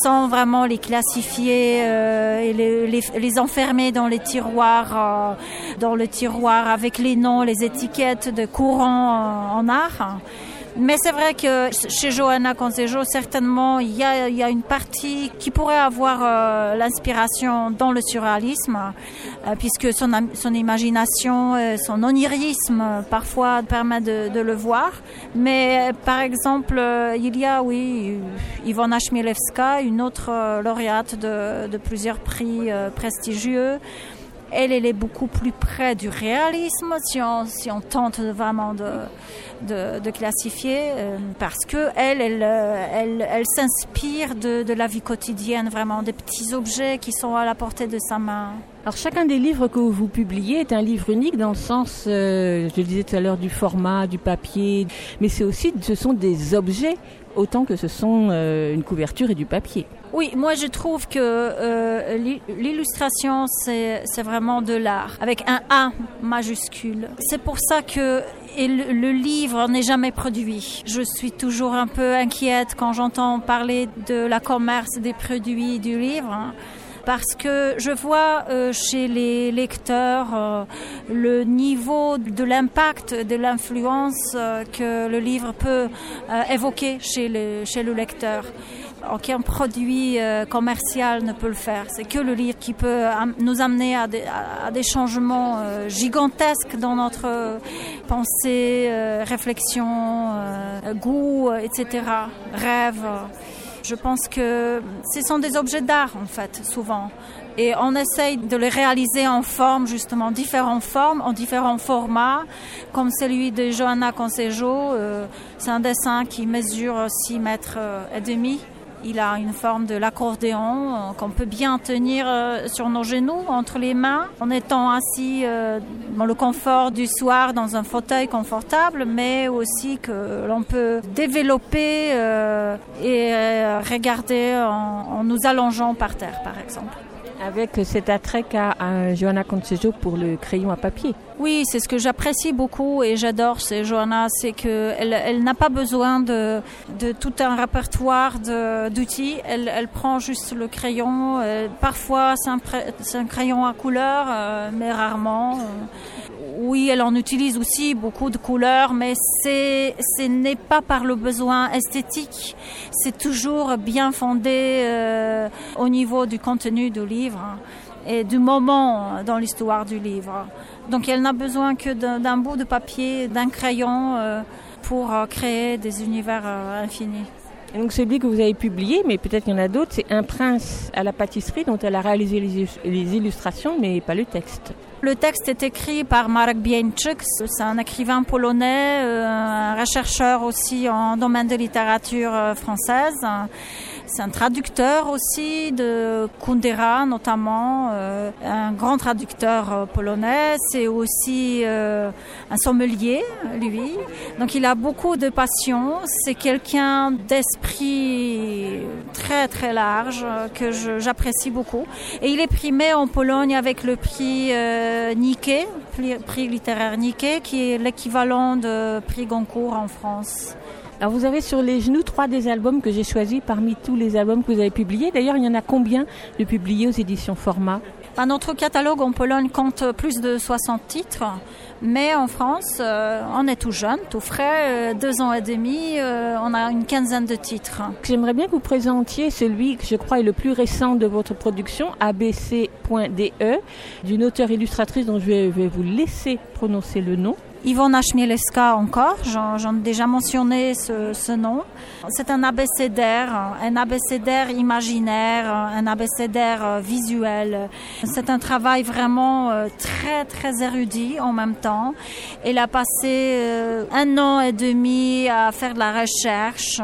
sans vraiment les classifier euh, et les, les, enfermer dans les tiroirs, euh, dans le tiroir avec les noms, les étiquettes de courants en art. Mais c'est vrai que chez Johanna Consejo, certainement, il y a, y a une partie qui pourrait avoir euh, l'inspiration dans le surréalisme, euh, puisque son, son imagination, euh, son onirisme, euh, parfois permet de, de le voir. Mais par exemple, il y a, oui, Ivona Chmielewska, une autre lauréate de, de plusieurs prix prestigieux Elle, elle est beaucoup plus près du réalisme si on, tente vraiment de, classifier, euh, parce que elle, elle, euh, elle, s'inspire de, la vie quotidienne, vraiment des petits objets qui sont à la portée de sa main. Alors chacun des livres que vous publiez est un livre unique dans le sens, euh, je le disais tout à l'heure, du format, du papier, mais c'est aussi, ce sont des objets autant que ce sont une couverture et du papier. Oui, moi je trouve que euh, l'il- l'illustration c'est vraiment de l'art avec un A majuscule. C'est pour ça que et le, livre n'est jamais produit. Je suis toujours un peu inquiète quand j'entends parler de la commerce des produits du livre. hein, parce que je vois euh, chez les lecteurs euh, le niveau de l'impact, de l'influence que le livre peut évoquer chez le lecteur. Aucun produit euh, commercial ne peut le faire. C'est que le livre qui peut nous amener à des, changements euh, gigantesques dans notre euh, pensée, réflexion, goût, etc., rêve. Je pense que ce sont des objets d'art, en fait, souvent. Et on essaye de les réaliser en forme, justement, différentes formes, en différents formats, comme celui de Johanna Consejo. C'est un dessin qui mesure 6 mètres et demi. Il a une forme de l'accordéon euh, qu'on peut bien tenir euh, sur nos genoux, entre les mains, en étant assis euh, dans le confort du soir dans un fauteuil confortable, mais aussi que l'on peut développer et regarder en nous allongeant par terre, par exemple. Avec cet attrait qu'a euh, Johanna Concejo pour le crayon à papier. Oui, c'est ce que j'apprécie beaucoup et j'adore chez Johanna, c'est que elle, n'a pas besoin de, tout un répertoire d'outils. Elle, prend juste le crayon. euh, parfois, c'est un, un crayon à couleur, euh, mais rarement. Oui, elle en utilise aussi beaucoup de couleurs, mais c'est, ce n'est pas par le besoin esthétique. C'est toujours bien fondé euh, au niveau du contenu du livre et du moment dans l'histoire du livre. Donc elle n'a besoin que d'un bout de papier, d'un crayon euh, pour euh, créer des univers infinis. Et donc celui que vous avez publié, mais peut-être qu'il y en a d'autres, c'est Un prince à la pâtisserie dont elle a réalisé les illustrations, mais pas le texte. Le texte est écrit par Marek Bieńczyk, c'est un écrivain polonais, euh, un rechercheur aussi en domaine de littérature euh, française. C'est un traducteur aussi de Kundera notamment, euh, un grand traducteur euh, polonais. C'est aussi euh, un sommelier, lui. Donc il a beaucoup de passion. C'est quelqu'un d'esprit très très large que j'apprécie beaucoup. Et il est primé en Pologne avec le prix euh, prix littéraire Nikkei, qui est l'équivalent de prix Goncourt en France. Alors vous avez sur les genoux trois des albums que j'ai choisis parmi tous les albums que vous avez publiés. D'ailleurs, il y en a combien de publiés aux éditions Format? Bah, notre catalogue en Pologne compte plus de 60 titres, mais en France, euh, on est tout jeune, tout frais, euh, deux ans et demi, euh, on a une quinzaine de titres. J'aimerais bien que vous présentiez celui que je crois est le plus récent de votre production, abc.de, d'une auteure illustratrice dont je vais, vais vous laisser prononcer le nom. Ivona Chmielewska encore, j'en ai déjà mentionné ce, nom. C'est un abécédaire, un abécédaire imaginaire, un abécédaire euh, visuel. C'est un travail vraiment euh, très très érudit en même temps. Elle a passé euh, un an et demi à faire de la recherche.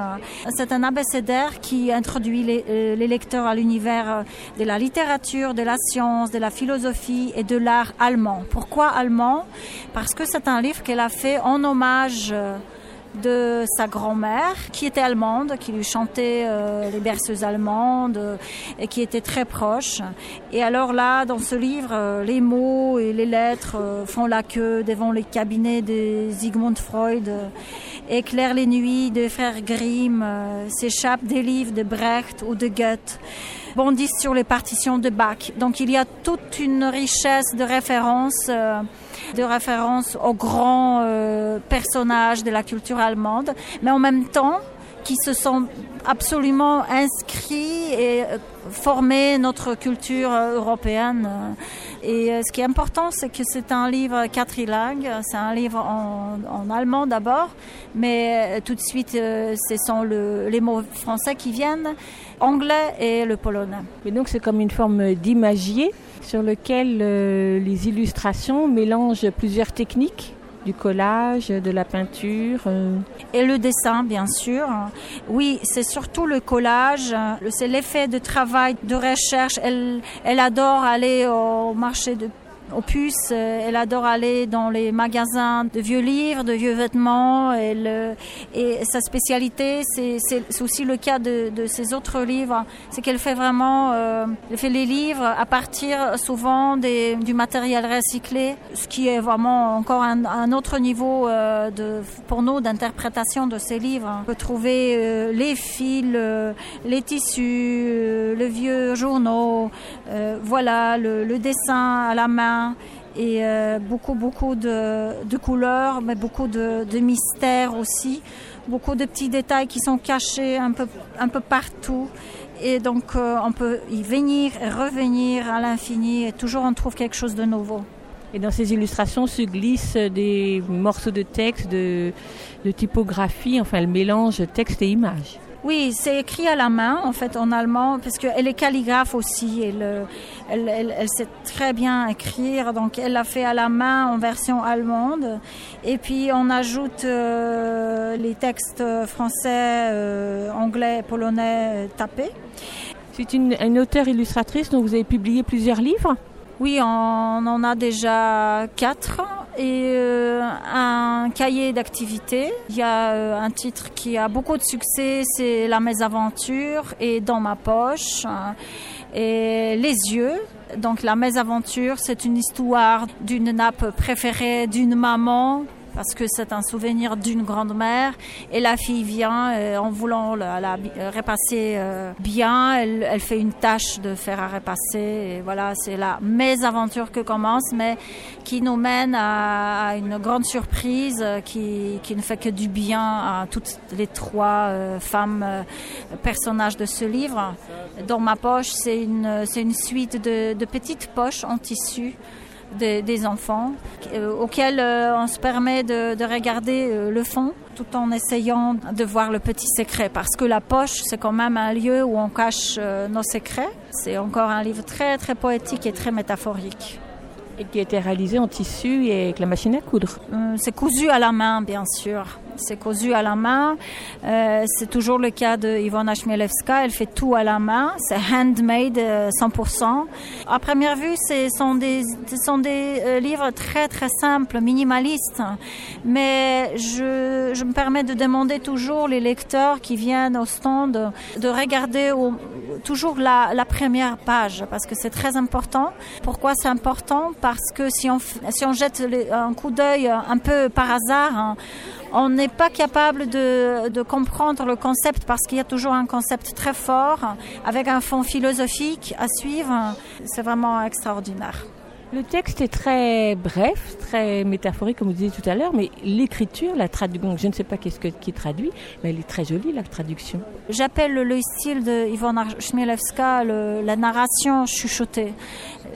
C'est un abécédaire qui introduit les, les lecteurs à l'univers de la littérature, de la science, de la philosophie et de l'art allemand. Pourquoi allemand? Parce que c'est un qu'elle a fait en hommage euh, de sa grand-mère qui était allemande, qui lui chantait euh, les berceuses allemandes euh, et qui était très proche. Et alors là, dans ce livre, les mots et les lettres font la queue devant les cabinets de Sigmund Freud, éclairent les nuits des frères Grimm, s'échappent des livres de Brecht ou de Goethe bondissent sur les partitions de Bach. Donc il y a toute une richesse de références, euh, de références aux grands euh, personnages de la culture allemande, mais en même temps qui se sont absolument inscrits et euh, formé notre culture euh, européenne. Et euh, ce qui est important, c'est que c'est un livre quadrilingue, c'est un livre en, allemand d'abord, mais tout de suite, ce sont le- les mots français qui viennent. anglais et le polonais. Mais donc c'est comme une forme d'imagier sur lequel les illustrations mélangent plusieurs techniques du collage, de la peinture. euh. Et le dessin, bien sûr. Oui, c'est surtout le collage. C'est l'effet de travail, de recherche. Elle, elle adore aller au marché de puces, Euh, elle adore aller dans les magasins de vieux livres, de vieux vêtements. Elle, euh, et sa spécialité, c'est aussi le cas de, de ses autres livres, c'est qu'elle fait vraiment, euh, elle fait les livres à partir souvent des, du matériel recyclé, ce qui est vraiment encore un, un autre niveau de, pour nous d'interprétation de ces livres. On peut trouver les fils, les tissus, le vieux journaux, voilà, le, le dessin à la main et euh, beaucoup, beaucoup de, de couleurs, mais beaucoup de, de mystères aussi, beaucoup de petits détails qui sont cachés un peu, un peu partout. Et donc, euh, on peut y venir et revenir à l'infini et toujours on trouve quelque chose de nouveau. Et dans ces illustrations se glissent des morceaux de texte, de, de typographie, enfin le mélange texte et image. Oui, c'est écrit à la main, en fait, en allemand, parce qu'elle est calligraphe aussi. Elle, elle, elle, elle sait très bien écrire, donc elle l'a fait à la main en version allemande. Et puis, on ajoute euh, les textes français, euh, anglais, polonais tapés. C'est une, une auteure illustratrice dont vous avez publié plusieurs livres? Oui, on en a déjà quatre et euh, un cahier d'activité. Il y a euh, un titre qui a beaucoup de succès, c'est La mésaventure et Dans ma poche hein, et Les yeux. Donc la mésaventure, c'est une histoire d'une nappe préférée d'une maman parce que c'est un souvenir d'une grand-mère et la fille vient euh, en voulant la, euh, repasser euh, bien, elle, fait une tâche de faire à repasser et voilà, c'est la mésaventure que commence mais qui nous mène à, une grande surprise qui, qui ne fait que du bien à toutes les trois femmes personnages de ce livre. Dans ma poche, c'est une, une suite de petites poches en tissu des, des enfants euh, auxquels euh, on se permet de, de regarder euh, le fond tout en essayant de voir le petit secret parce que la poche c'est quand même un lieu où on cache nos secrets. C'est encore un livre très très poétique et très métaphorique. Et qui été réalisé en tissu et avec la machine à coudre. Euh, C'est cousu à la main, bien sûr. C'est cousu à la main. Euh, c'est toujours le cas de Ivona Chmielewska. Elle fait tout à la main. C'est handmade euh, 100%. À première vue, ce sont des, sont des euh, livres très très simples, minimalistes. Mais je, me permets de demander toujours les lecteurs qui viennent au stand de regarder toujours la, première page parce que c'est très important. Pourquoi c'est important? Que si on, jette un coup d'œil un peu par hasard, hein, on n'est pas capable de comprendre le concept parce qu'il y a toujours un concept très fort avec un fond philosophique à suivre. C'est vraiment extraordinaire. Le texte est très bref, très métaphorique, comme vous disiez tout à l'heure, mais l'écriture, la traduction, je ne sais pas qu'est-ce que, qui traduit, mais elle est très jolie, la traduction. J'appelle le style de Ivona Chmielewska le- la narration chuchotée.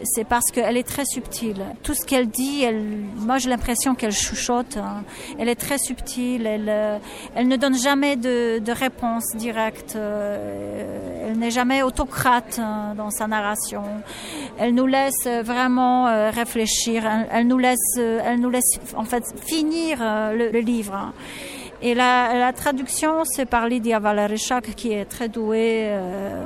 C'est parce qu'elle est très subtile. Tout ce qu'elle dit, moi j'ai l'impression qu'elle chuchote. hein. Elle est très subtile. Elle, euh, ne donne jamais de, de réponse directe. euh, Elle n'est jamais autocrate hein, dans sa narration. Elle nous laisse vraiment euh, réfléchir. Elle, elle nous laisse, euh, elle nous laisse en fait finir euh, le, le livre. Et la, traduction, c'est par Lydia Valerechak, qui est très douée. euh.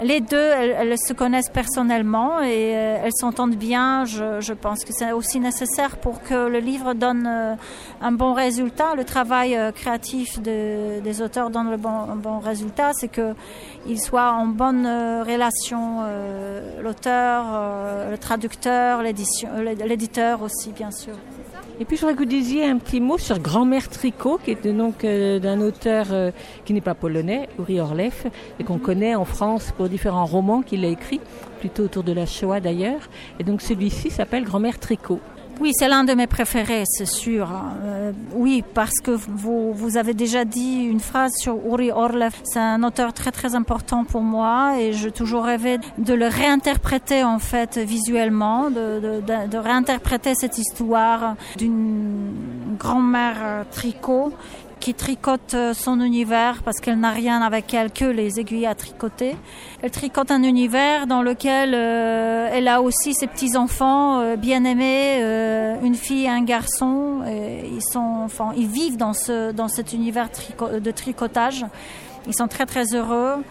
Les deux, elles, se connaissent personnellement et euh, elles s'entendent bien. Je, pense que c'est aussi nécessaire pour que le livre donne euh, un bon résultat. Le travail créatif de- des auteurs donne le bon, un bon résultat, c'est que ils soient en bonne relation, l'auteur, le traducteur, l'éditeur aussi, bien sûr. Et puis je voudrais que vous disiez un petit mot sur Grand-mère Tricot, qui est donc euh, d'un auteur euh, qui n'est pas polonais, Uri Orleff, et qu'on connaît en France pour différents romans qu'il a écrits, plutôt autour de la Shoah d'ailleurs. Et donc celui-ci s'appelle Grand-mère Tricot. Oui, c'est l'un de mes préférés, c'est sûr. Euh, oui, parce que vous, vous avez déjà dit une phrase sur Uri Orlev. C'est un auteur très très important pour moi et j'ai toujours rêvé de le réinterpréter en fait visuellement, de, de, de, de réinterpréter cette histoire d'une grand-mère euh, tricot qui tricote euh, son univers parce qu'elle n'a rien avec elle que les aiguilles à tricoter. Elle tricote un univers dans lequel euh, elle a aussi ses petits enfants euh, bien aimés, une fille et un garçon. Ils sont, enfin, ils vivent dans ce dans cet univers de tricotage. Ils sont très très heureux.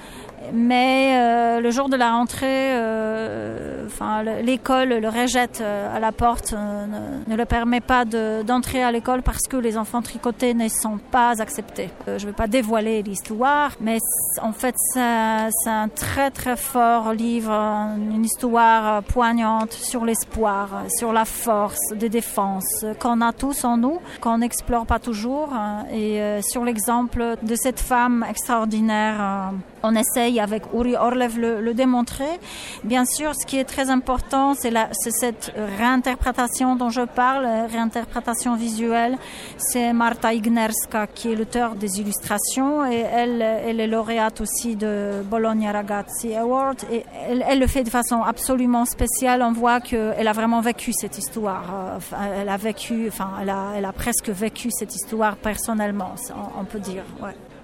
Mais euh, le jour de la rentrée, euh, enfin, le- l'école le rejette euh, à la porte, euh, ne, le permet pas de- d'entrer à l'école parce que les enfants tricotés ne sont pas acceptés. Euh, je ne vais pas dévoiler l'histoire, mais en fait, c'est un très très fort livre, une histoire poignante sur l'espoir, sur la force de défense euh, qu'on a tous en nous, qu'on n'explore pas toujours, hein, et sur l'exemple de cette femme extraordinaire. On essaye avec Uri Orlev le, le démontrer. Bien sûr, ce qui est très important, c'est cette réinterprétation dont je parle, réinterprétation visuelle. C'est Marta Ignerska qui est l'auteur des illustrations et elle, est lauréate aussi de Bologna Ragazzi Award. Et elle, le fait de façon absolument spéciale. On voit qu'elle a vraiment vécu cette histoire. Euh, Elle a vécu, enfin, elle a, presque vécu cette histoire personnellement, on, peut dire.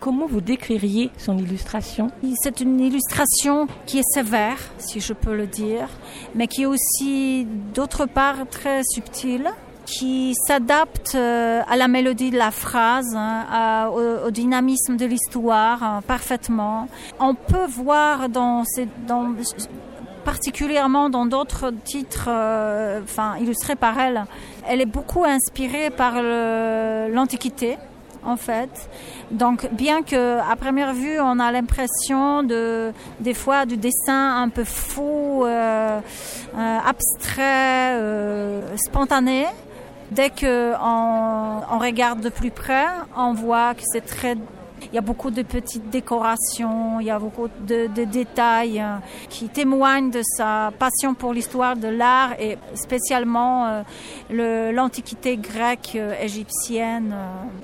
Comment vous décririez son illustration C'est une illustration qui est sévère, si je peux le dire, mais qui est aussi d'autre part très subtile qui s'adapte euh, à la mélodie de la phrase, hein, au, dynamisme de l'histoire hein, parfaitement. On peut voir particulièrement dans d'autres titres euh, enfin, illustrés par elle, elle est beaucoup inspirée par l'Antiquité en fait. Donc, bien que à première vue, on a l'impression de, des fois, du dessin un peu fou, euh, euh, abstrait, euh, spontané. Dès que on, on regarde de plus près, on voit que c'est très il y a beaucoup de petites décorations, il y a beaucoup de, détails euh, qui témoignent de sa passion pour l'histoire de l'art et spécialement euh, l'antiquité grecque, euh, égyptienne,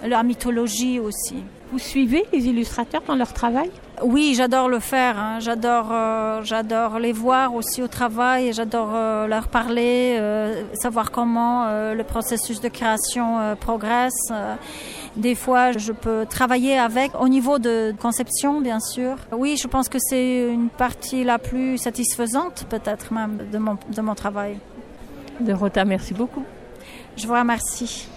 la mythologie aussi. Vous suivez les illustrateurs dans leur travail? Oui, j'adore le faire. hein. J'adore, euh, j'adore les voir aussi au travail. J'adore euh, leur parler, euh, savoir comment le processus de création progresse. Des fois, je peux travailler avec au niveau de conception, bien sûr. Oui, je pense que c'est une partie la plus satisfaisante, peut-être même, de mon, de mon travail. Dorota, merci beaucoup. Je vous remercie.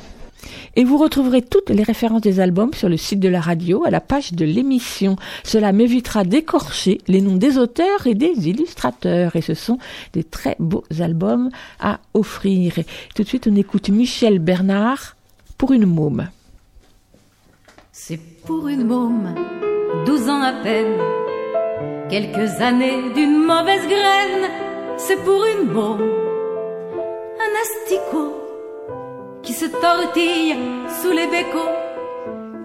Et vous retrouverez toutes les références des albums sur le site de la radio à la page de l'émission. Cela m'évitera d'écorcher les noms des auteurs et des illustrateurs. Et ce sont des très beaux albums à offrir. Tout de suite, on écoute Michel Bernard pour une môme. C'est pour une môme, douze ans à peine, quelques années d'une mauvaise graine. C'est pour une môme, un asticot qui se tortille sous les bécots,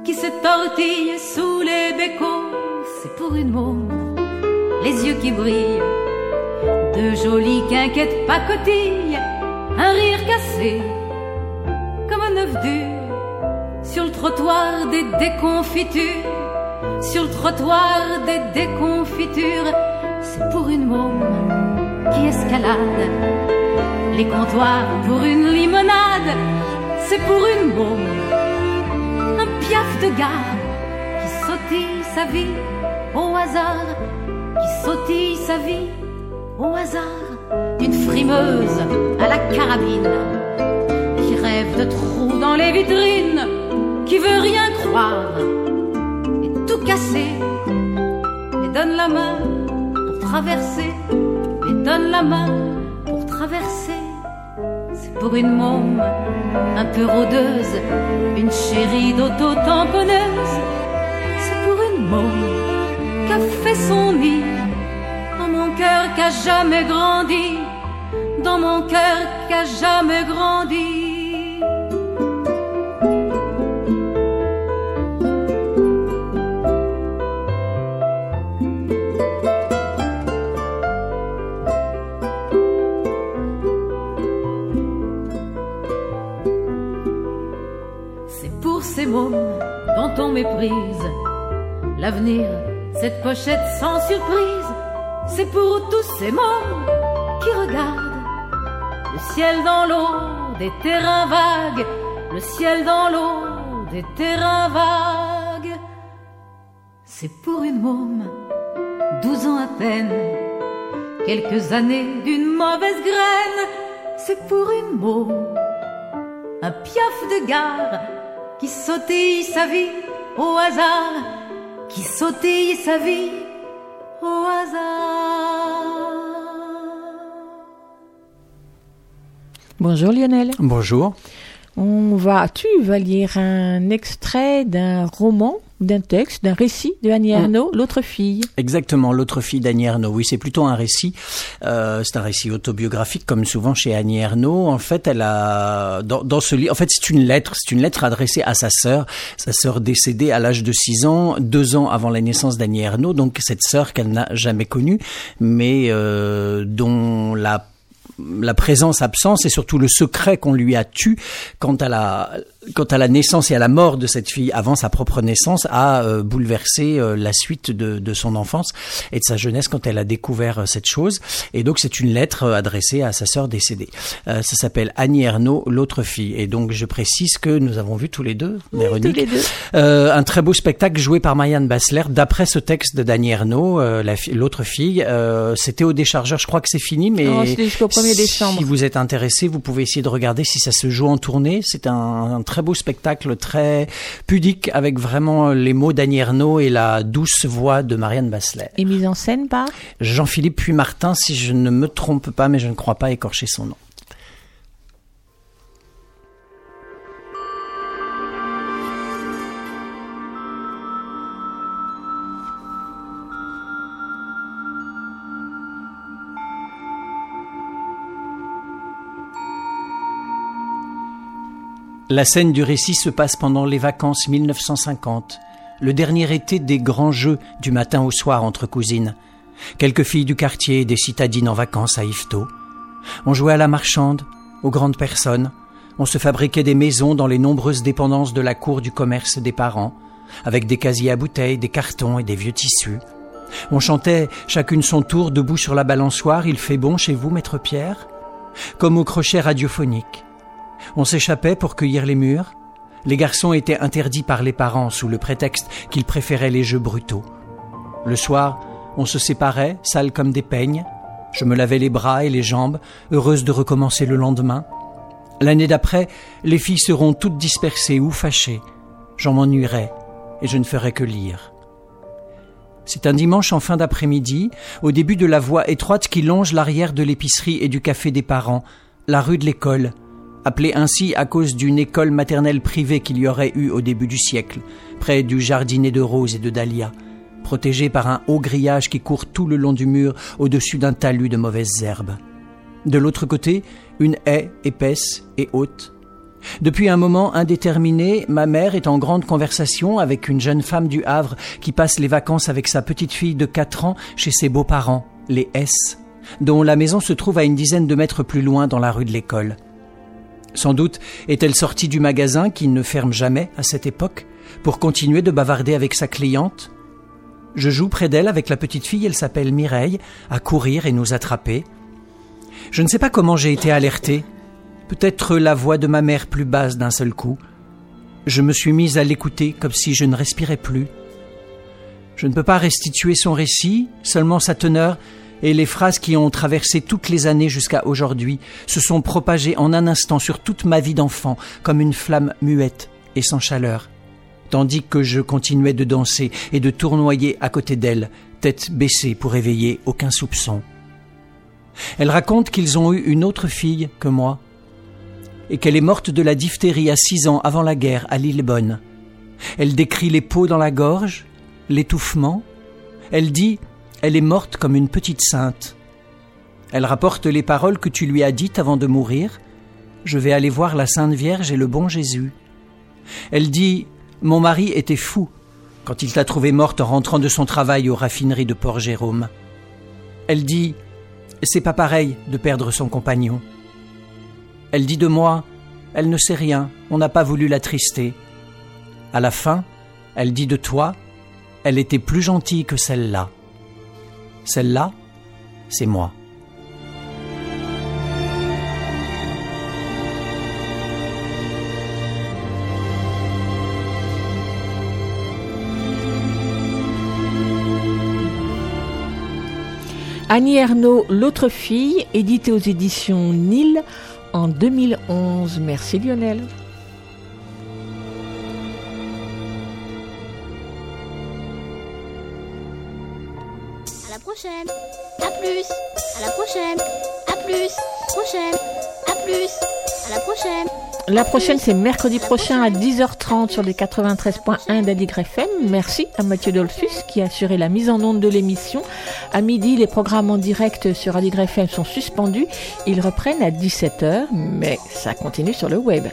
qui se tortille sous les bécots. C'est pour une môme, les yeux qui brillent, de jolies quinquettes pacotilles, un rire cassé comme un œuf dur sur le trottoir des déconfitures, sur le trottoir des déconfitures, c'est pour une môme qui escalade les comptoirs pour une limonade, c'est pour une môme, un piaf de gare qui sautille sa vie au hasard, qui sautille sa vie au hasard d'une frimeuse à la carabine qui rêve de trous dans les vitrines, qui veut rien croire et tout casser, et donne la main pour traverser, et donne la main pour traverser. Pour une môme un peu rôdeuse, une chérie d'auto-tamponneuse. C'est pour une môme qu'a fait son nid dans mon cœur qu'a jamais grandi, dans mon cœur qu'a jamais grandi. L'avenir, cette pochette sans surprise. C'est pour tous ces mômes qui regardent le ciel dans l'eau, des terrains vagues, le ciel dans l'eau, des terrains vagues. C'est pour une môme, douze ans à peine, quelques années d'une mauvaise graine. C'est pour une môme, un piaf de gare qui sautille sa vie au hasard, qui sautille sa vie au hasard. Bonjour Lionel. Bonjour. On va, tu vas lire un extrait d'un roman, d'un texte, d'un récit de Annie Mm. L'autre fille. Exactement, l'autre fille d'Annie Ernaux. Oui, c'est plutôt un récit. Euh, c'est un récit autobiographique, comme souvent chez Annie Ernaux. En fait, elle a dans, dans ce livre. En fait, c'est une lettre. C'est une lettre adressée à sa sœur, sa sœur décédée à l'âge de 6 ans, deux ans avant la naissance d'Annie Ernaux. Donc cette sœur qu'elle n'a jamais connue, mais euh, dont la la présence, absence et surtout le secret qu'on lui a tu quant à la quant à la naissance et à la mort de cette fille avant sa propre naissance a euh, bouleversé euh, la suite de, de son enfance et de sa jeunesse quand elle a découvert euh, cette chose et donc c'est une lettre adressée à sa sœur décédée ça s'appelle Annie Ernaux l'autre fille et donc je précise que nous avons vu tous les deux Véronique tous les deux. un très beau spectacle joué par Marianne Bassler d'après ce texte de Dany Ernaud, euh, la fi- l'autre fille. C'était au déchargeur, je crois que c'est fini, mais Non, c'était jusqu'au 1er décembre. si vous êtes intéressé, vous pouvez essayer de regarder si ça se joue en tournée. C'est un, un très beau spectacle, très pudique, avec vraiment les mots d'Annie Ernaux et la douce voix de Marianne Bassler. Et mise en scène par Jean-Philippe Puy-Martin, si je ne me trompe pas, mais je ne crois pas écorcher son nom. La scène du récit se passe pendant les vacances 1950, le dernier été des grands jeux du matin au soir entre cousines. Quelques filles du quartier et des citadines en vacances à Yvetot. On jouait à la marchande, aux grandes personnes. On se fabriquait des maisons dans les nombreuses dépendances de la cour du commerce des parents, avec des casiers à bouteilles, des cartons et des vieux tissus. On chantait chacune son tour debout sur la balançoire Il fait bon chez vous, maître Pierre? Comme au crochet radiophonique. On s'échappait pour cueillir les murs. Les garçons étaient interdits par les parents sous le prétexte qu'ils préféraient les jeux brutaux. Le soir, on se séparait, sales comme des peignes. Je me lavais les bras et les jambes, heureuse de recommencer le lendemain. L'année d'après, les filles seront toutes dispersées ou fâchées. J'en m'ennuierai et je ne ferai que lire. C'est un dimanche en fin d'après-midi, au début de la voie étroite qui longe l'arrière de l'épicerie et du café des parents, la rue de l'école, appelée ainsi à cause d'une école maternelle privée qu'il y aurait eu au début du siècle, près du jardinet de roses et de dahlias, protégée par un haut grillage qui court tout le long du mur au-dessus d'un talus de mauvaises herbes. De l'autre côté, une haie épaisse et haute. Depuis un moment indéterminé, ma mère est en grande conversation avec une jeune femme du Havre qui passe les vacances avec sa petite fille de 4 ans chez ses beaux-parents, les S, dont la maison se trouve à une dizaine de mètres plus loin dans la rue de l'école. Sans doute est-elle sortie du magasin qui ne ferme jamais à cette époque pour continuer de bavarder avec sa cliente? Je joue près d'elle avec la petite fille, elle s'appelle Mireille, à courir et nous attraper. Je ne sais pas comment j'ai été alerté. Peut-être la voix de ma mère plus basse d'un seul coup. Je me suis mise à l'écouter comme si je ne respirais plus. Je ne peux pas restituer son récit, seulement sa teneur et les phrases qui ont traversé toutes les années jusqu'à aujourd'hui se sont propagées en un instant sur toute ma vie d'enfant comme une flamme muette et sans chaleur, tandis que je continuais de danser et de tournoyer à côté d'elle, tête baissée pour éveiller aucun soupçon. Elle raconte qu'ils ont eu une autre fille que moi, et qu'elle est morte de la diphtérie à six ans avant la guerre à Lillebonne. Elle décrit les peaux dans la gorge, l'étouffement. Elle dit Elle est morte comme une petite sainte. Elle rapporte les paroles que tu lui as dites avant de mourir. Je vais aller voir la Sainte Vierge et le bon Jésus. Elle dit Mon mari était fou quand il t'a trouvée morte en rentrant de son travail aux raffineries de Port-Jérôme. Elle dit C'est pas pareil de perdre son compagnon. Elle dit de moi Elle ne sait rien, on n'a pas voulu l'attrister. À la fin, elle dit de toi Elle était plus gentille que celle-là. Celle-là, c'est moi. Annie Ernaux, L'autre fille, édité aux éditions Nil en 2011. Merci Lionel. Prochaine. À plus. À la prochaine. À plus. Prochaine. À plus. À la prochaine. La prochaine, c'est mercredi prochain à 10h30 sur les 93.1 d'Adigre FM. Merci à Mathieu Dolphus qui a assuré la mise en onde de l'émission. À midi, les programmes en direct sur Adigre FM sont suspendus. Ils reprennent à 17h, mais ça continue sur le web.